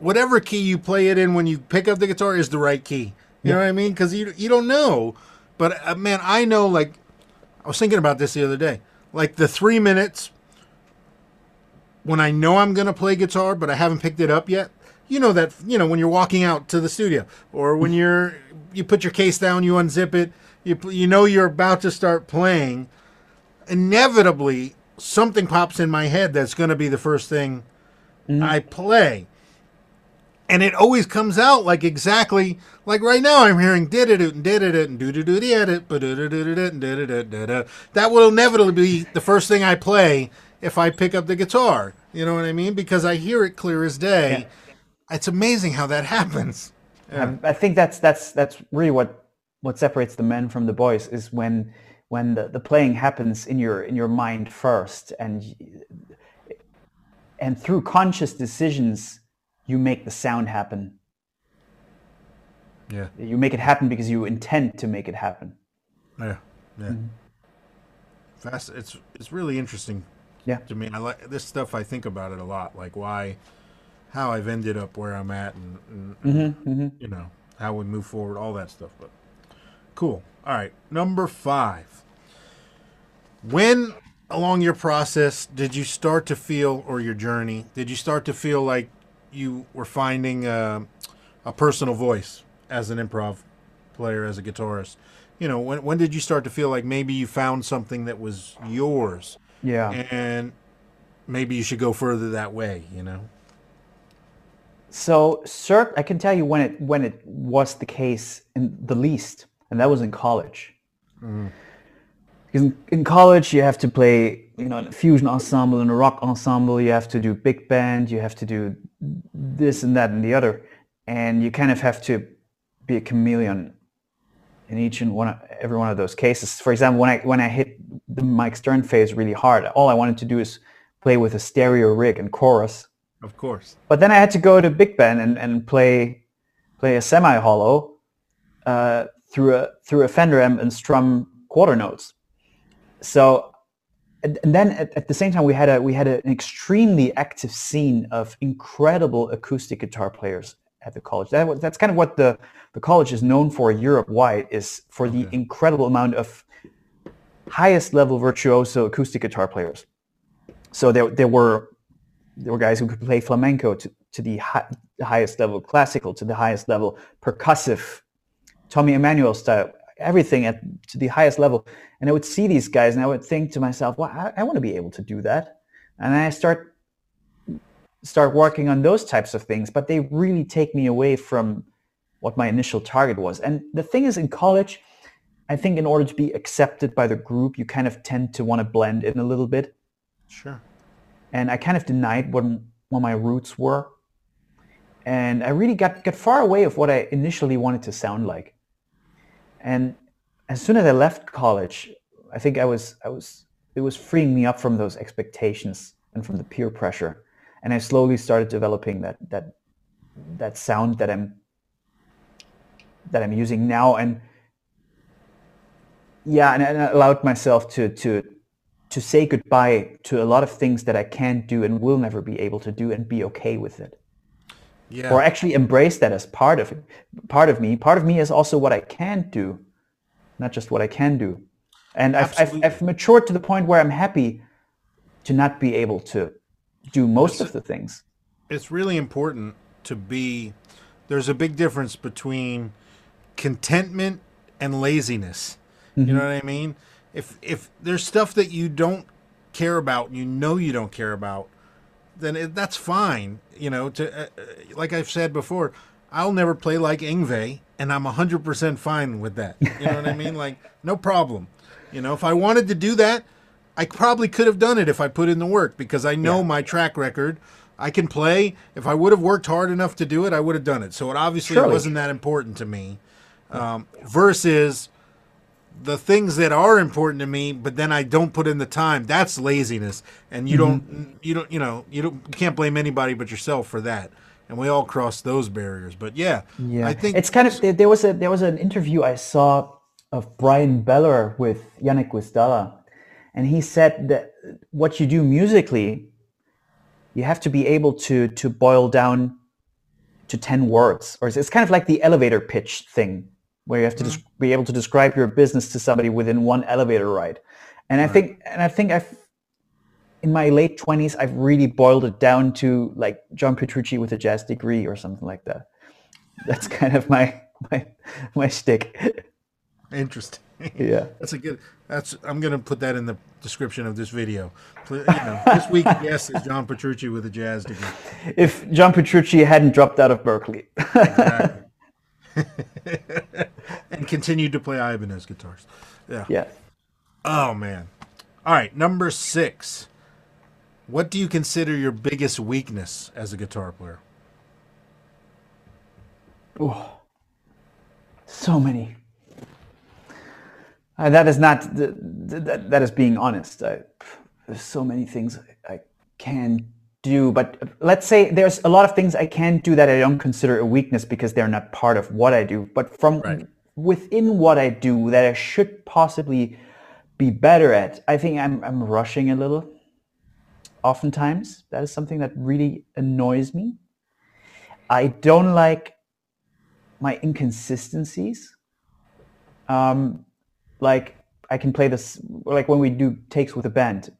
Whatever key you play it in when you pick up the guitar is the right key. You know what I mean? Because you you don't know. But uh, man, I know. Like I was thinking about this the other day. Like the three minutes when I know I'm gonna play guitar, but I haven't picked it up yet. you know that you know when you're walking out to the studio or when you're you put your case down, you unzip it, you you know you're about to start playing. Inevitably, something pops in my head that's going to be the first thing I play. And it always comes out like exactly like right now I'm hearing did it and did it and do do do it That will inevitably be the first thing I play if I pick up the guitar. You know what I mean? Because I hear it clear as day. It's amazing how that happens. I, I think that's that's that's really what what separates the men from the boys is when when the, the playing happens in your in your mind first and and through conscious decisions you make the sound happen Yeah. you make it happen because you intend to make it happen Yeah. Yeah. Mm-hmm. Fast it's it's really interesting yeah to me. I like this stuff I think about it a lot, like why how I've ended up where I'm at and, and mm-hmm, mm-hmm. you know, how we move forward, all that stuff. But cool. All right. Number five. When along your process did you start to feel or your journey, did you start to feel like you were finding uh, a personal voice as an improv player, as a guitarist? You know, when when did you start to feel like maybe you found something that was yours yeah and maybe you should go further that way, you know? So, cert, I can tell you when it when it was the case in the least, and that was in college. Because in, in college, you have to play, you know, in a fusion ensemble and a rock ensemble. You have to do big band. You have to do this and that and the other, and you kind of have to be a chameleon in each and one, every one of those cases. For example, when I when I hit the Mike Stern phase really hard, all I wanted to do is play with a stereo rig and chorus. Of course. But then I had to go to big band and, and play play a semi hollow uh, through a through a Fender amp and strum quarter notes. So and, and then at, at the same time we had a we had an extremely active scene of incredible acoustic guitar players at the college. That, that's kind of what the the college is known for Europe wide is for the incredible amount of highest level virtuoso acoustic guitar players. So there there were there were guys who could play flamenco to, to the, hi- the highest level, classical to the highest level, percussive, Tommy Emmanuel style, everything at to the highest level. And I would see these guys and I would think to myself, well, I, I want to be able to do that. And I start start working on those types of things, but they really take me away from what my initial target was. And the thing is in college, I think in order to be accepted by the group, you kind of tend to want to blend in a little bit Sure. and I kind of denied what what my roots were, and I really got got far away of what I initially wanted to sound like. And as soon as I left college, I think I was I was it was freeing me up from those expectations and from the peer pressure, and I slowly started developing that that that sound that I'm that I'm using now, and yeah, and, I allowed myself to to to say goodbye to a lot of things that I can't do and will never be able to do and be okay with it. Yeah. Or actually embrace that as part of it. Part of me. Part of me is also what I can't do, not just what I can do. And I've, I've, I've matured to the point where I'm happy to not be able to do most of the things. it's really important to be there's a big difference between contentment and laziness you know mm-hmm. what i mean if if there's stuff that you don't care about and you know you don't care about then it, that's fine you know to uh, uh, like i've said before i'll never play like Yngwie and i'm 100% fine with that you know what i mean like no problem you know if i wanted to do that I probably could have done it if I put in the work because I know my track record. I can play. If I would have worked hard enough to do it, I would have done it. So it obviously Surely. wasn't that important to me. Um, versus the things that are important to me, but then I don't put in the time. That's laziness, and you mm-hmm. don't, you don't, you know, you don't, you can't blame anybody but yourself for that. And we all cross those barriers. But yeah, Yeah, I think it's kind of there, was a there was an interview I saw of Bryan Beller with Yannick Wisdala, and he said that what you do musically, you have to be able to to boil down to ten words, or it's, it's kind of like the elevator pitch thing, where you have to hmm. des- be able to describe your business to somebody within one elevator ride. And I think and I think I've in my late 20s, I've really boiled it down to like John Petrucci with a jazz degree or something like that. That's hmm. kind of my my my stick. Interesting. Yeah. That's a good. That's. I'm gonna put that in the description of this video. You know, this week guest is John Petrucci with a jazz degree. If John Petrucci hadn't dropped out of Berklee. Exactly. And continued to play Ibanez guitars. Yeah. yeah. Oh man. All right, number six. What do you consider your biggest weakness as a guitar player? Oh, so many. Uh, that is not th- th- that, that is being honest. I, there's so many things I can do, but let's say there's a lot of things I can do that I don't consider a weakness because they're not part of what I do. But from Right. Within what I do that I should possibly be better at, I think I'm I'm rushing a little. Oftentimes, that is something that really annoys me. I don't like my inconsistencies. Um, like I can play this, like when we do takes with a band,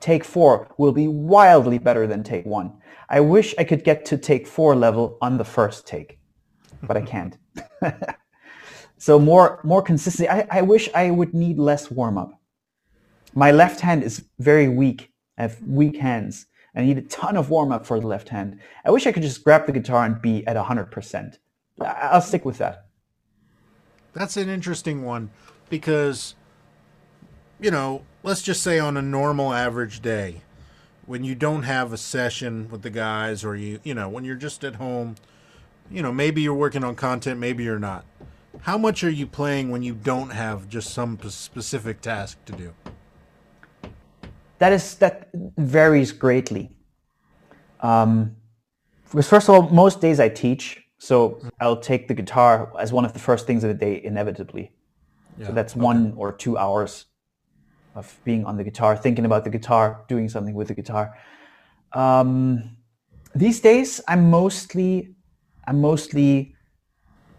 take four will be wildly better than take one. I wish I could get to take four level on the first take, but I can't. so more more consistency. I, I wish I would need less warm up. My left hand is very weak. I have weak hands. I need a ton of warm up for the left hand. I wish I could just grab the guitar and be at 100%. I- I'll stick with that. That's an interesting one because, you know, let's just say on a normal average day, when you don't have a session with the guys or you, you know, when you're just at home, you know, maybe you're working on content, maybe you're not. How much are you playing when you don't have just some p- specific task to do? That is that varies greatly. Um, because first of all, most days I teach, so I'll take the guitar as one of the first things of the day inevitably. So that's one or two hours of being on the guitar, thinking about the guitar, doing something with the guitar. Um, these days, I'm mostly I'm mostly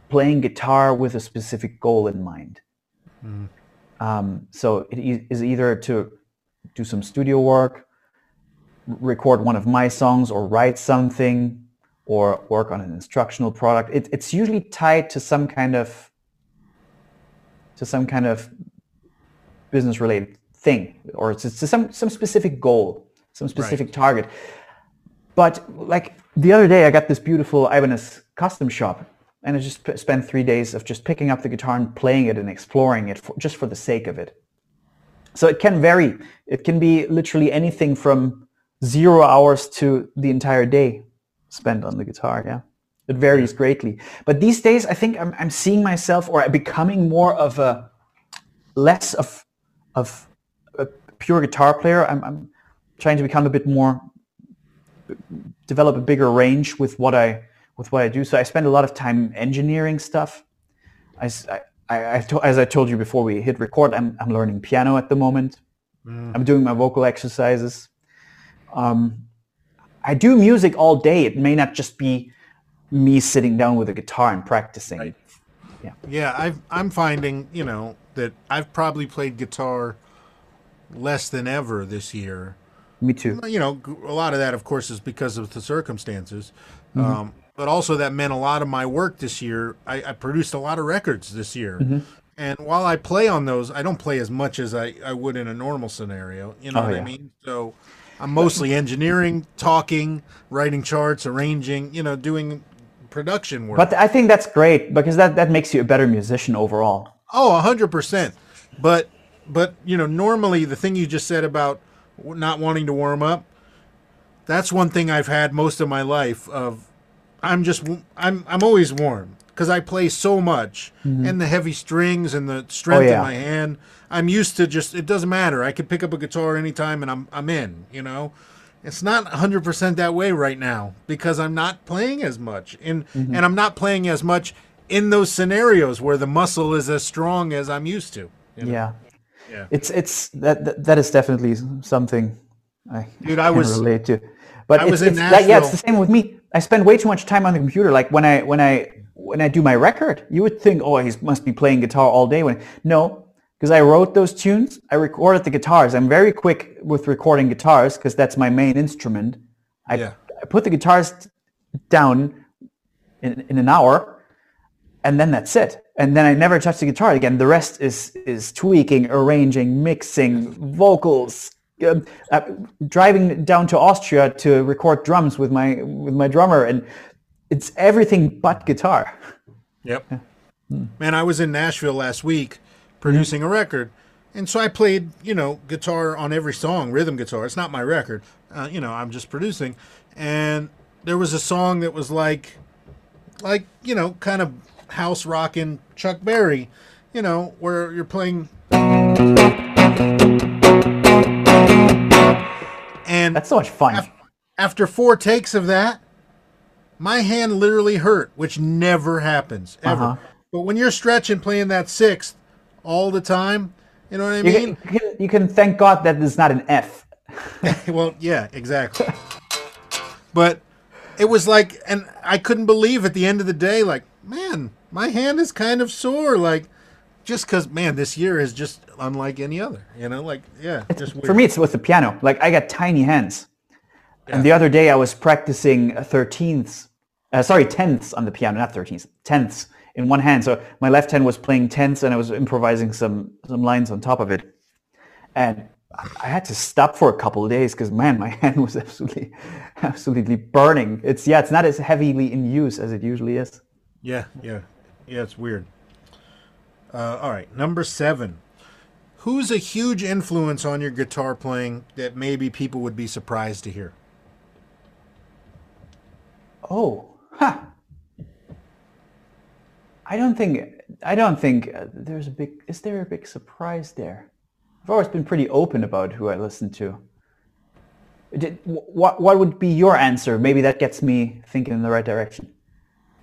playing guitar with a specific goal in mind. Um, so it e- is either to do some studio work, record one of my songs, or write something, or work on an instructional product. It, it's usually tied to some kind of to some kind of business related thing, or it's, it's to some some specific goal, some specific target. But like the other day, I got this beautiful Ibanez custom shop, and I just spent three days of just picking up the guitar and playing it and exploring it for, just for the sake of it. So it can vary. It can be literally anything from zero hours to the entire day spent on the guitar. Yeah, it varies greatly. But these days, I think I'm, I'm seeing myself or becoming more of a less of of a pure guitar player. I'm, I'm trying to become a bit more develop a bigger range with what I with what I do. So I spend a lot of time engineering stuff. I, I- I- to- as I told you before we hit record, I'm, I'm learning piano at the moment. I'm doing my vocal exercises. Um, I do music all day. It may not just be me sitting down with a guitar and practicing. Right. Yeah, I've, I'm finding, you know, that I've probably played guitar less than ever this year. Me too. You know, a lot of that, of course, is because of the circumstances. Um, but also, that meant a lot of my work this year. I, I produced a lot of records this year. Mm-hmm. And while I play on those, I don't play as much as I, I would in a normal scenario. You know Oh, what I mean? So I'm mostly engineering, talking, writing charts, arranging, you know, doing production work. But I think that's great because that, that makes you a better musician overall. Oh, a hundred percent. But but you know, normally the thing you just said about not wanting to warm up, that's one thing I've had most of my life. Of I'm just I'm I'm always warm because I play so much and the heavy strings and the strength Mm-hmm. Oh, yeah. in my hand. I'm used to just it doesn't matter. I can pick up a guitar anytime and I'm I'm in. You know. It's not 100% that way right now because I'm not playing as much. And Mm-hmm. and I'm not playing as much in those scenarios where the muscle is as strong as I'm used to. you know? Yeah. Yeah. It's it's that that, that is definitely something I Dude, I can was- relate to. But I it's, was in it's that, yeah, it's the same with me. I spend way too much time on the computer. Like when I when I when I do my record, you would think, oh, he must be playing guitar all day. When no, because I wrote those tunes. I recorded the guitars. I'm very quick with recording guitars because that's my main instrument. I, Yeah. I put the guitars down in, in an hour, and then that's it. And then I never touch the guitar again. The rest is is tweaking, arranging, mixing, vocals. Um, uh, driving down to Austria to record drums with my with my drummer, and it's everything but guitar. Yep. Man, I was in Nashville last week producing a record, and so I played, you know, guitar on every song, rhythm guitar. It's not my record, uh, you know. I'm just producing, and there was a song that was like, like you know, kind of house rocking Chuck Berry, you know, where you're playing. And That's so much fun. af- after four takes of that, my hand literally hurt, which never happens ever. Uh-huh. But when you're stretching playing that sixth all the time, you know what I mean? you, can, you can thank God that it's not an F. well, yeah, exactly. but it was like, and I couldn't believe at the end of the day, like, man, my hand is kind of sore, like. Just because, man, this year is just unlike any other. You know, like, yeah, just weird. For me, it's with the piano. Like I got tiny hands. And the other day I was practicing uh, thirteenths, uh, sorry, tenths on the piano, not thirteenths, tenths in one hand. So my left hand was playing tenths, and I was improvising some some lines on top of it. And I had to stop for a couple of days because man, my hand was absolutely, absolutely burning. It's yeah, it's not as heavily in use as it usually is. Yeah, yeah, yeah. It's weird. Uh, all right, number seven. Who's a huge influence on your guitar playing that maybe people would be surprised to hear? Oh, huh. I don't think I don't think uh, there's a big. Is there a big surprise there? I've always been pretty open about who I listen to. Did, what what would be your answer? Maybe that gets me thinking in the right direction.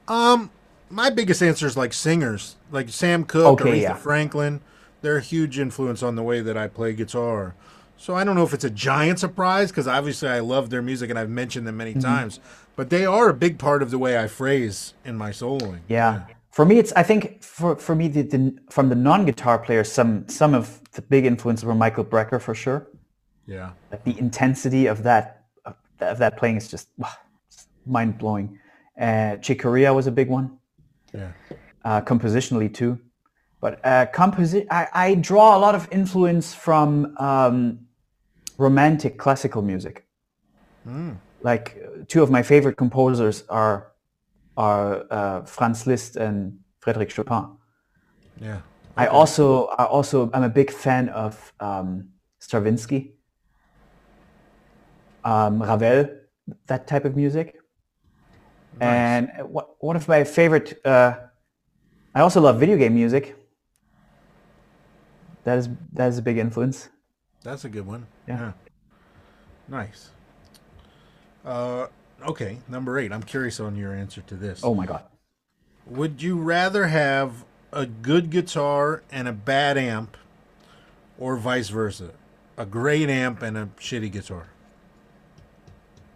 Um, my biggest answer is like singers, like Sam Cooke, Okay, yeah. Franklin. They're a huge influence on the way that I play guitar. So I don't know if it's a giant surprise because obviously I love their music and I've mentioned them many Mm-hmm. times, but they are a big part of the way I phrase in my soloing. Yeah. For me, it's I think for for me the, the from the non-guitar players, some some of the big influences were Michael Brecker for sure. Yeah. The intensity of that of, of that playing is just mind blowing. Uh, Chick Corea was a big one. Yeah. Uh, compositionally too. But uh, composi- I, I draw a lot of influence from um, romantic classical music. Like uh, two of my favorite composers are are uh, Franz Liszt and Frédéric Chopin. Yeah. I also I also I'm a big fan of um, Stravinsky, um, Ravel, that type of music. And wha- one of my favorite, uh, I also love video game music. That is that is a big influence. That's a good one. Yeah. Nice. Uh, okay, number eight. I'm curious on your answer to this. Oh my god. Would you rather have a good guitar and a bad amp, or vice versa? A great amp and a shitty guitar?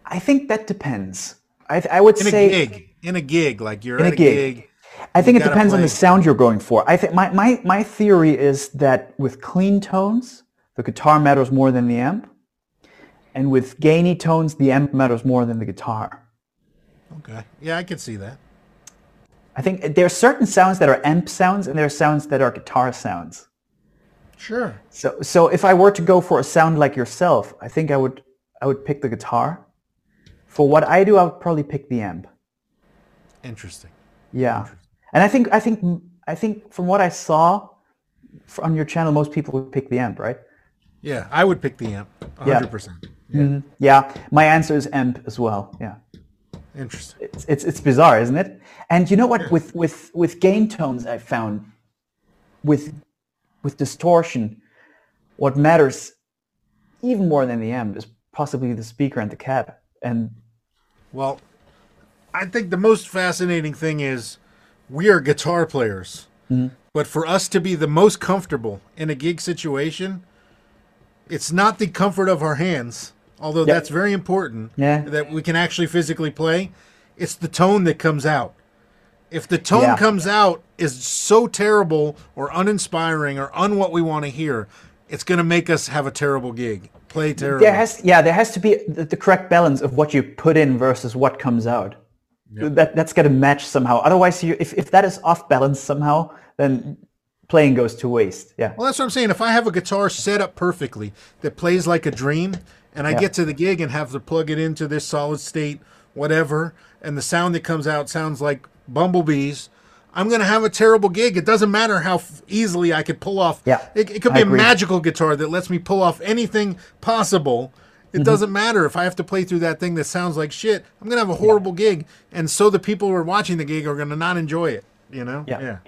I think that depends. I, I would say In a gig. In a gig. Like you're In at a a gig. I think You it depends on the sound you're going for. I think my, my, my theory is that with clean tones, the guitar matters more than the amp. And with gainy tones, the amp matters more than the guitar. Okay. Yeah, I can see that. I think there are certain sounds that are amp sounds and there are sounds that are guitar sounds. Sure. So, so if I were to go for a sound like yourself, I think I would, I would pick the guitar. For what I do, I would probably pick the amp. Interesting. Yeah, and I think I think I think from what I saw on your channel, most people would pick the amp, right? Yeah, I would pick the amp. Yeah. 100%. Mm-hmm. Yeah, my answer is amp as well. Yeah, Interesting. it's it's, it's bizarre, isn't it? And you know what? With with with gain tones, I found with with distortion, what matters even more than the amp is possibly the speaker and the cab. And Well, I think the most fascinating thing is we are guitar players. Mm-hmm. But for us to be the most comfortable in a gig situation, it's not the comfort of our hands, although Yeah. that's very important Yeah. that we can actually physically play. It's the tone that comes out. If the tone Yeah. comes out is so terrible or uninspiring or un what we want to hear, it's going to make us have a terrible gig. Play terrible. There has, yeah, there has to be the, the correct balance of what you put in versus what comes out. That that's got to match somehow. Otherwise, you, if if that is off balance somehow, then playing goes to waste. Yeah. Well, that's what I'm saying. If I have a guitar set up perfectly that plays like a dream, and I Yeah. get to the gig and have to plug it into this solid state, whatever, and the sound that comes out sounds like bumblebees, I'm going to have a terrible gig. It doesn't matter how f- easily I could pull off. Yeah, It, it could I be a agree. magical guitar that lets me pull off anything possible. It Mm-hmm. doesn't matter if I have to play through that thing that sounds like shit. I'm going to have a horrible gig, and so the people who are watching the gig are going to not enjoy it. You know? Yeah.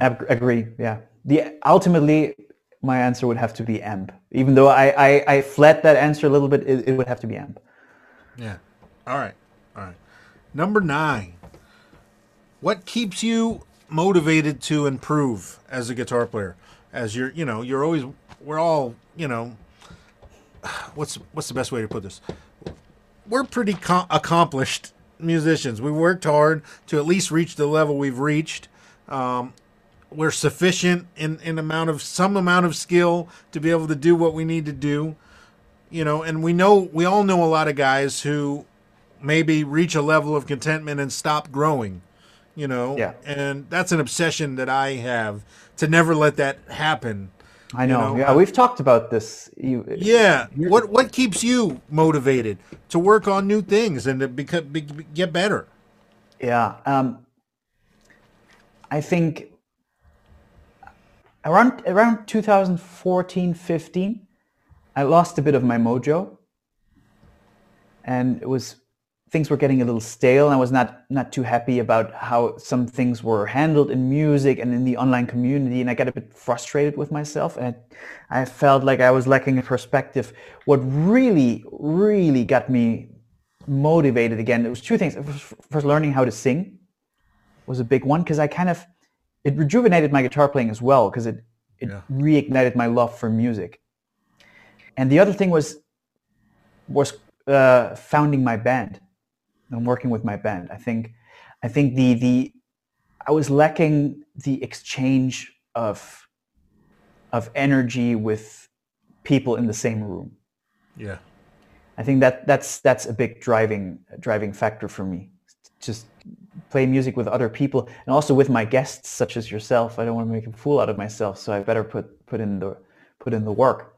Ag- agree. Yeah. The ultimately, my answer would have to be amp. Even though I I, I fled that answer a little bit, it, it would have to be amp. Yeah. All right. All right. Number nine. What keeps you motivated to improve as a guitar player? As you're, you know, you're always, we're all, you know, what's what's the best way to put this? We're pretty co- accomplished musicians. We worked hard to at least reach the level we've reached. Um, we're sufficient in in amount of some amount of skill to be able to do what we need to do you know, and we know we all know a lot of guys who maybe reach a level of contentment and stop growing, you know, Yeah. and that's an obsession that I have to never let that happen. I know. know, yeah, we've talked about this. You, Yeah, what what keeps you motivated to work on new things and to become be, be- get better? Yeah. Um, I think around around 2014, 15, I lost a bit of my mojo, and it was things were getting a little stale, and I was not not too happy about how some things were handled in music and in the online community, and I got a bit frustrated with myself, and I, I felt like I was lacking a perspective. What really, really got me motivated again, it was two things. First, learning how to sing was a big one because I kind of it rejuvenated my guitar playing as well because it it Yeah. reignited my love for music. And the other thing was was uh, founding my band and working with my band. I think I think the the I was lacking the exchange of of energy with people in the same room. Yeah, I think that that's that's a big driving driving factor for me. Just play music with other people and also with my guests such as yourself. I don't want to make a fool out of myself, so I better put put in the put in the work.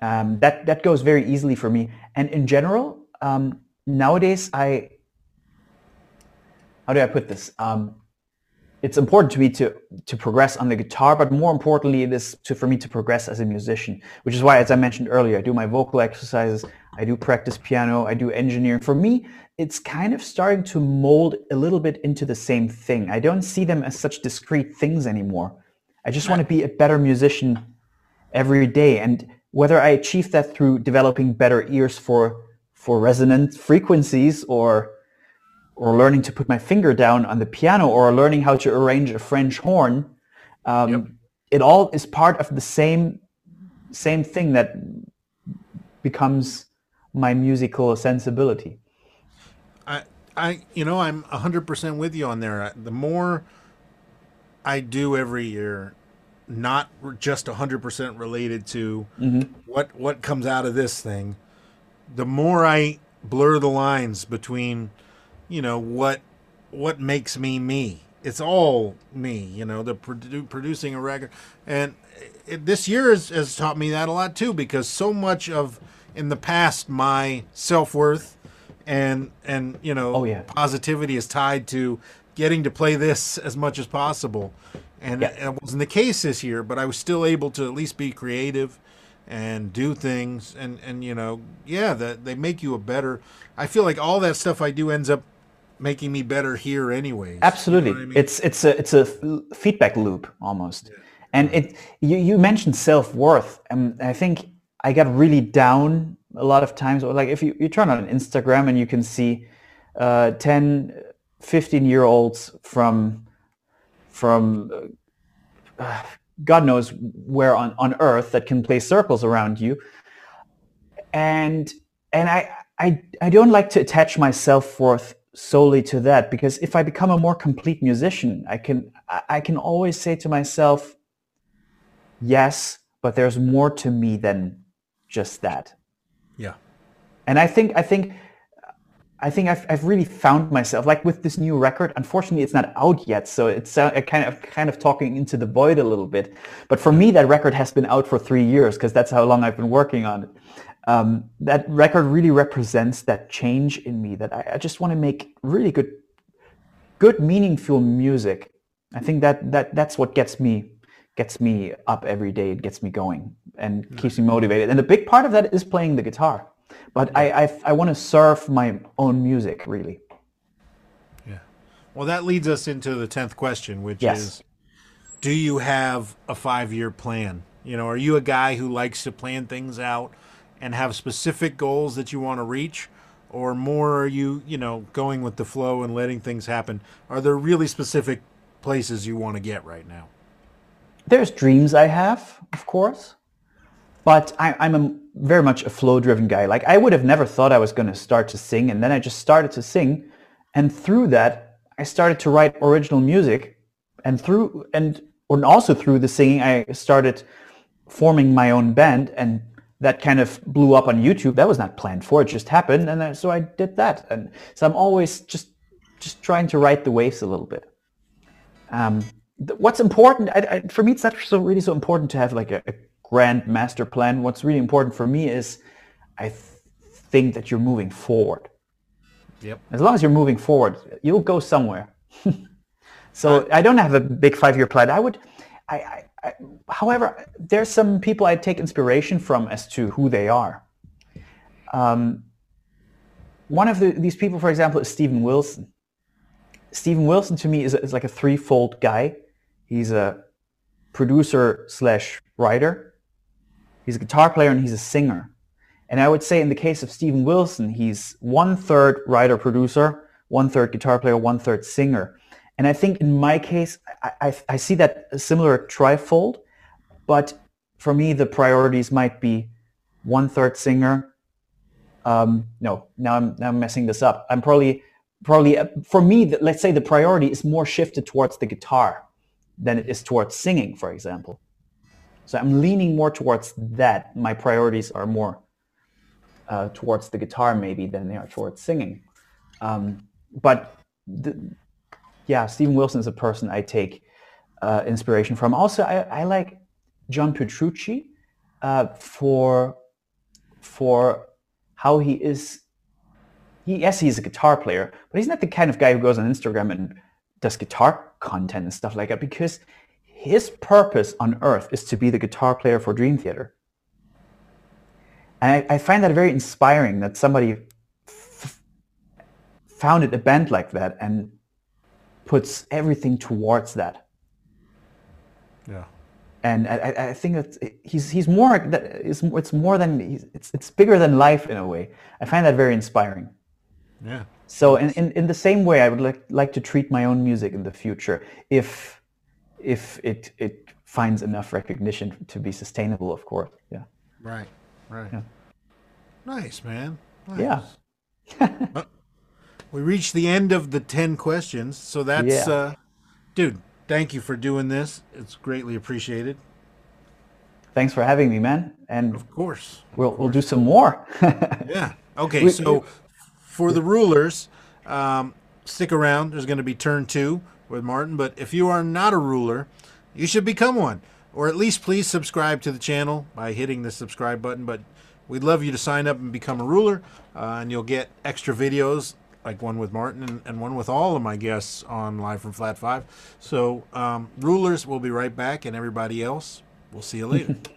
Um, that that goes very easily for me. And in general, um, nowadays I how do I put this? Um, it's important to me to to progress on the guitar, but more importantly, it is to, for me to progress as a musician. Which is why, as I mentioned earlier, I do my vocal exercises, I do practice piano, I do engineering. For me, it's kind of starting to mold a little bit into the same thing. I don't see them as such discrete things anymore. I just want to be a better musician every day, and whether I achieve that through developing better ears for for resonant frequencies or or learning to put my finger down on the piano or learning how to arrange a French horn, um, Yep. it all is part of the same same thing that becomes my musical sensibility. I I you know I'm hundred percent with you on there. The more I do every year, not just hundred percent related to what what comes out of this thing, the more I blur the lines between, you know what what makes me me. It's all me, you know. The produ- producing a record, and it, this year has, has taught me that a lot too, because so much of in the past my self worth and and you know Oh, yeah. positivity is tied to getting to play this as much as possible and Yeah. it wasn't the case this year but i was still able to at least be creative and do things and and you know yeah that they make you a better i feel like all that stuff i do ends up making me better here anyways. Absolutely, You know I mean? it's it's a it's a feedback loop almost, and it you you mentioned self worth, and I think I got really down a lot of times. Or like if you you turn on Instagram and you can see uh, 10, 15 year olds from from uh, God knows where on on earth that can play circles around you, and and I I I don't like to attach my self worth solely to that because if I become a more complete musician, I can I can always say to myself, yes, but there's more to me than just that. Yeah. And I think I think I think I've, I've really found myself like with this new record. Unfortunately, it's not out yet, so it's uh, kind of kind of talking into the void a little bit. But for me, that record has been out for three years because that's how long I've been working on it um, that record really represents that change in me that I, I just want to make really good, good, meaningful music. I think that that that's what gets me gets me up every day. It gets me going and mm-hmm. keeps me motivated. And a big part of that is playing the guitar. But yeah. I I, I want to serve my own music really. Yeah. Well, that leads us into the tenth question, which yes. is, do you have a five-year plan? You know, are you a guy who likes to plan things out? And have specific goals that you want to reach? Or more are you you know going with the flow and letting things happen? Are there really specific places you want to get right now? There's dreams i have of course but I, am a, very much a flow driven guy. Like i would have never thought i was going to start to sing and then i just started to sing and through that i started to write original music and through and and also through the singing i started forming my own band and that kind of blew up on YouTube. That was not planned for; it just happened, and so I did that. And so I'm always just just trying to ride the waves a little bit. Um, th- what's important I, I, for me? It's not so really so important to have like a, a grand master plan. What's really important for me is I th- think that you're moving forward. Yep. As long as you're moving forward, you'll go somewhere. so I don't have a big five-year plan. I would, I, I however, there's some people I take inspiration from as to who they are. Um, one of the, these people, for example, is Steven Wilson. Steven Wilson to me is, is like a threefold guy. He's a producer slash writer. He's a guitar player and he's a singer. And I would say in the case of Steven Wilson, he's one third writer producer, one third guitar player, one third singer. And I think in my case, I, I, see that similar trifold, but for me, the priorities might be one third singer. Um, no, now I'm now I'm messing this up. I'm probably probably uh, for me, let's say the priority is more shifted towards the guitar than it is towards singing, for example. So I'm leaning more towards that. My priorities are more uh, towards the guitar maybe than they are towards singing. Um, but the, yeah, Steven Wilson is a person I take uh, inspiration from. Also, I, I like John Petrucci uh, for for how he is. He, yes, he's a guitar player, but he's not the kind of guy who goes on Instagram and does guitar content and stuff like that because his purpose on earth is to be the guitar player for Dream Theater. And I, I find that very inspiring that somebody f- founded a band like that and puts everything towards that. Yeah. And I, I think that he's he's more it's it's more than it's it's bigger than life in a way. I find that very inspiring. Yeah. So in, in, in the same way, I would like like to treat my own music in the future if if it it finds enough recognition to be sustainable, of course. Yeah. Right. Right. Yeah. Nice, man. Nice. Yeah. we reached the end of the 10 questions. So that's, yeah. uh, dude, thank you for doing this. It's greatly appreciated. Thanks for having me, man. And of course, we'll, of course. we'll do some more. yeah. Okay. so for the rulers, um, stick around. There's going to be turn two with Martin. But if you are not a ruler, you should become one. Or at least please subscribe to the channel by hitting the subscribe button. But we'd love you to sign up and become a ruler, uh, and you'll get extra videos like one with Martin and, and, one with all of my guests on Live from Flat Five. So, um, Rulers, we'll be right back, and everybody else, we'll see you later.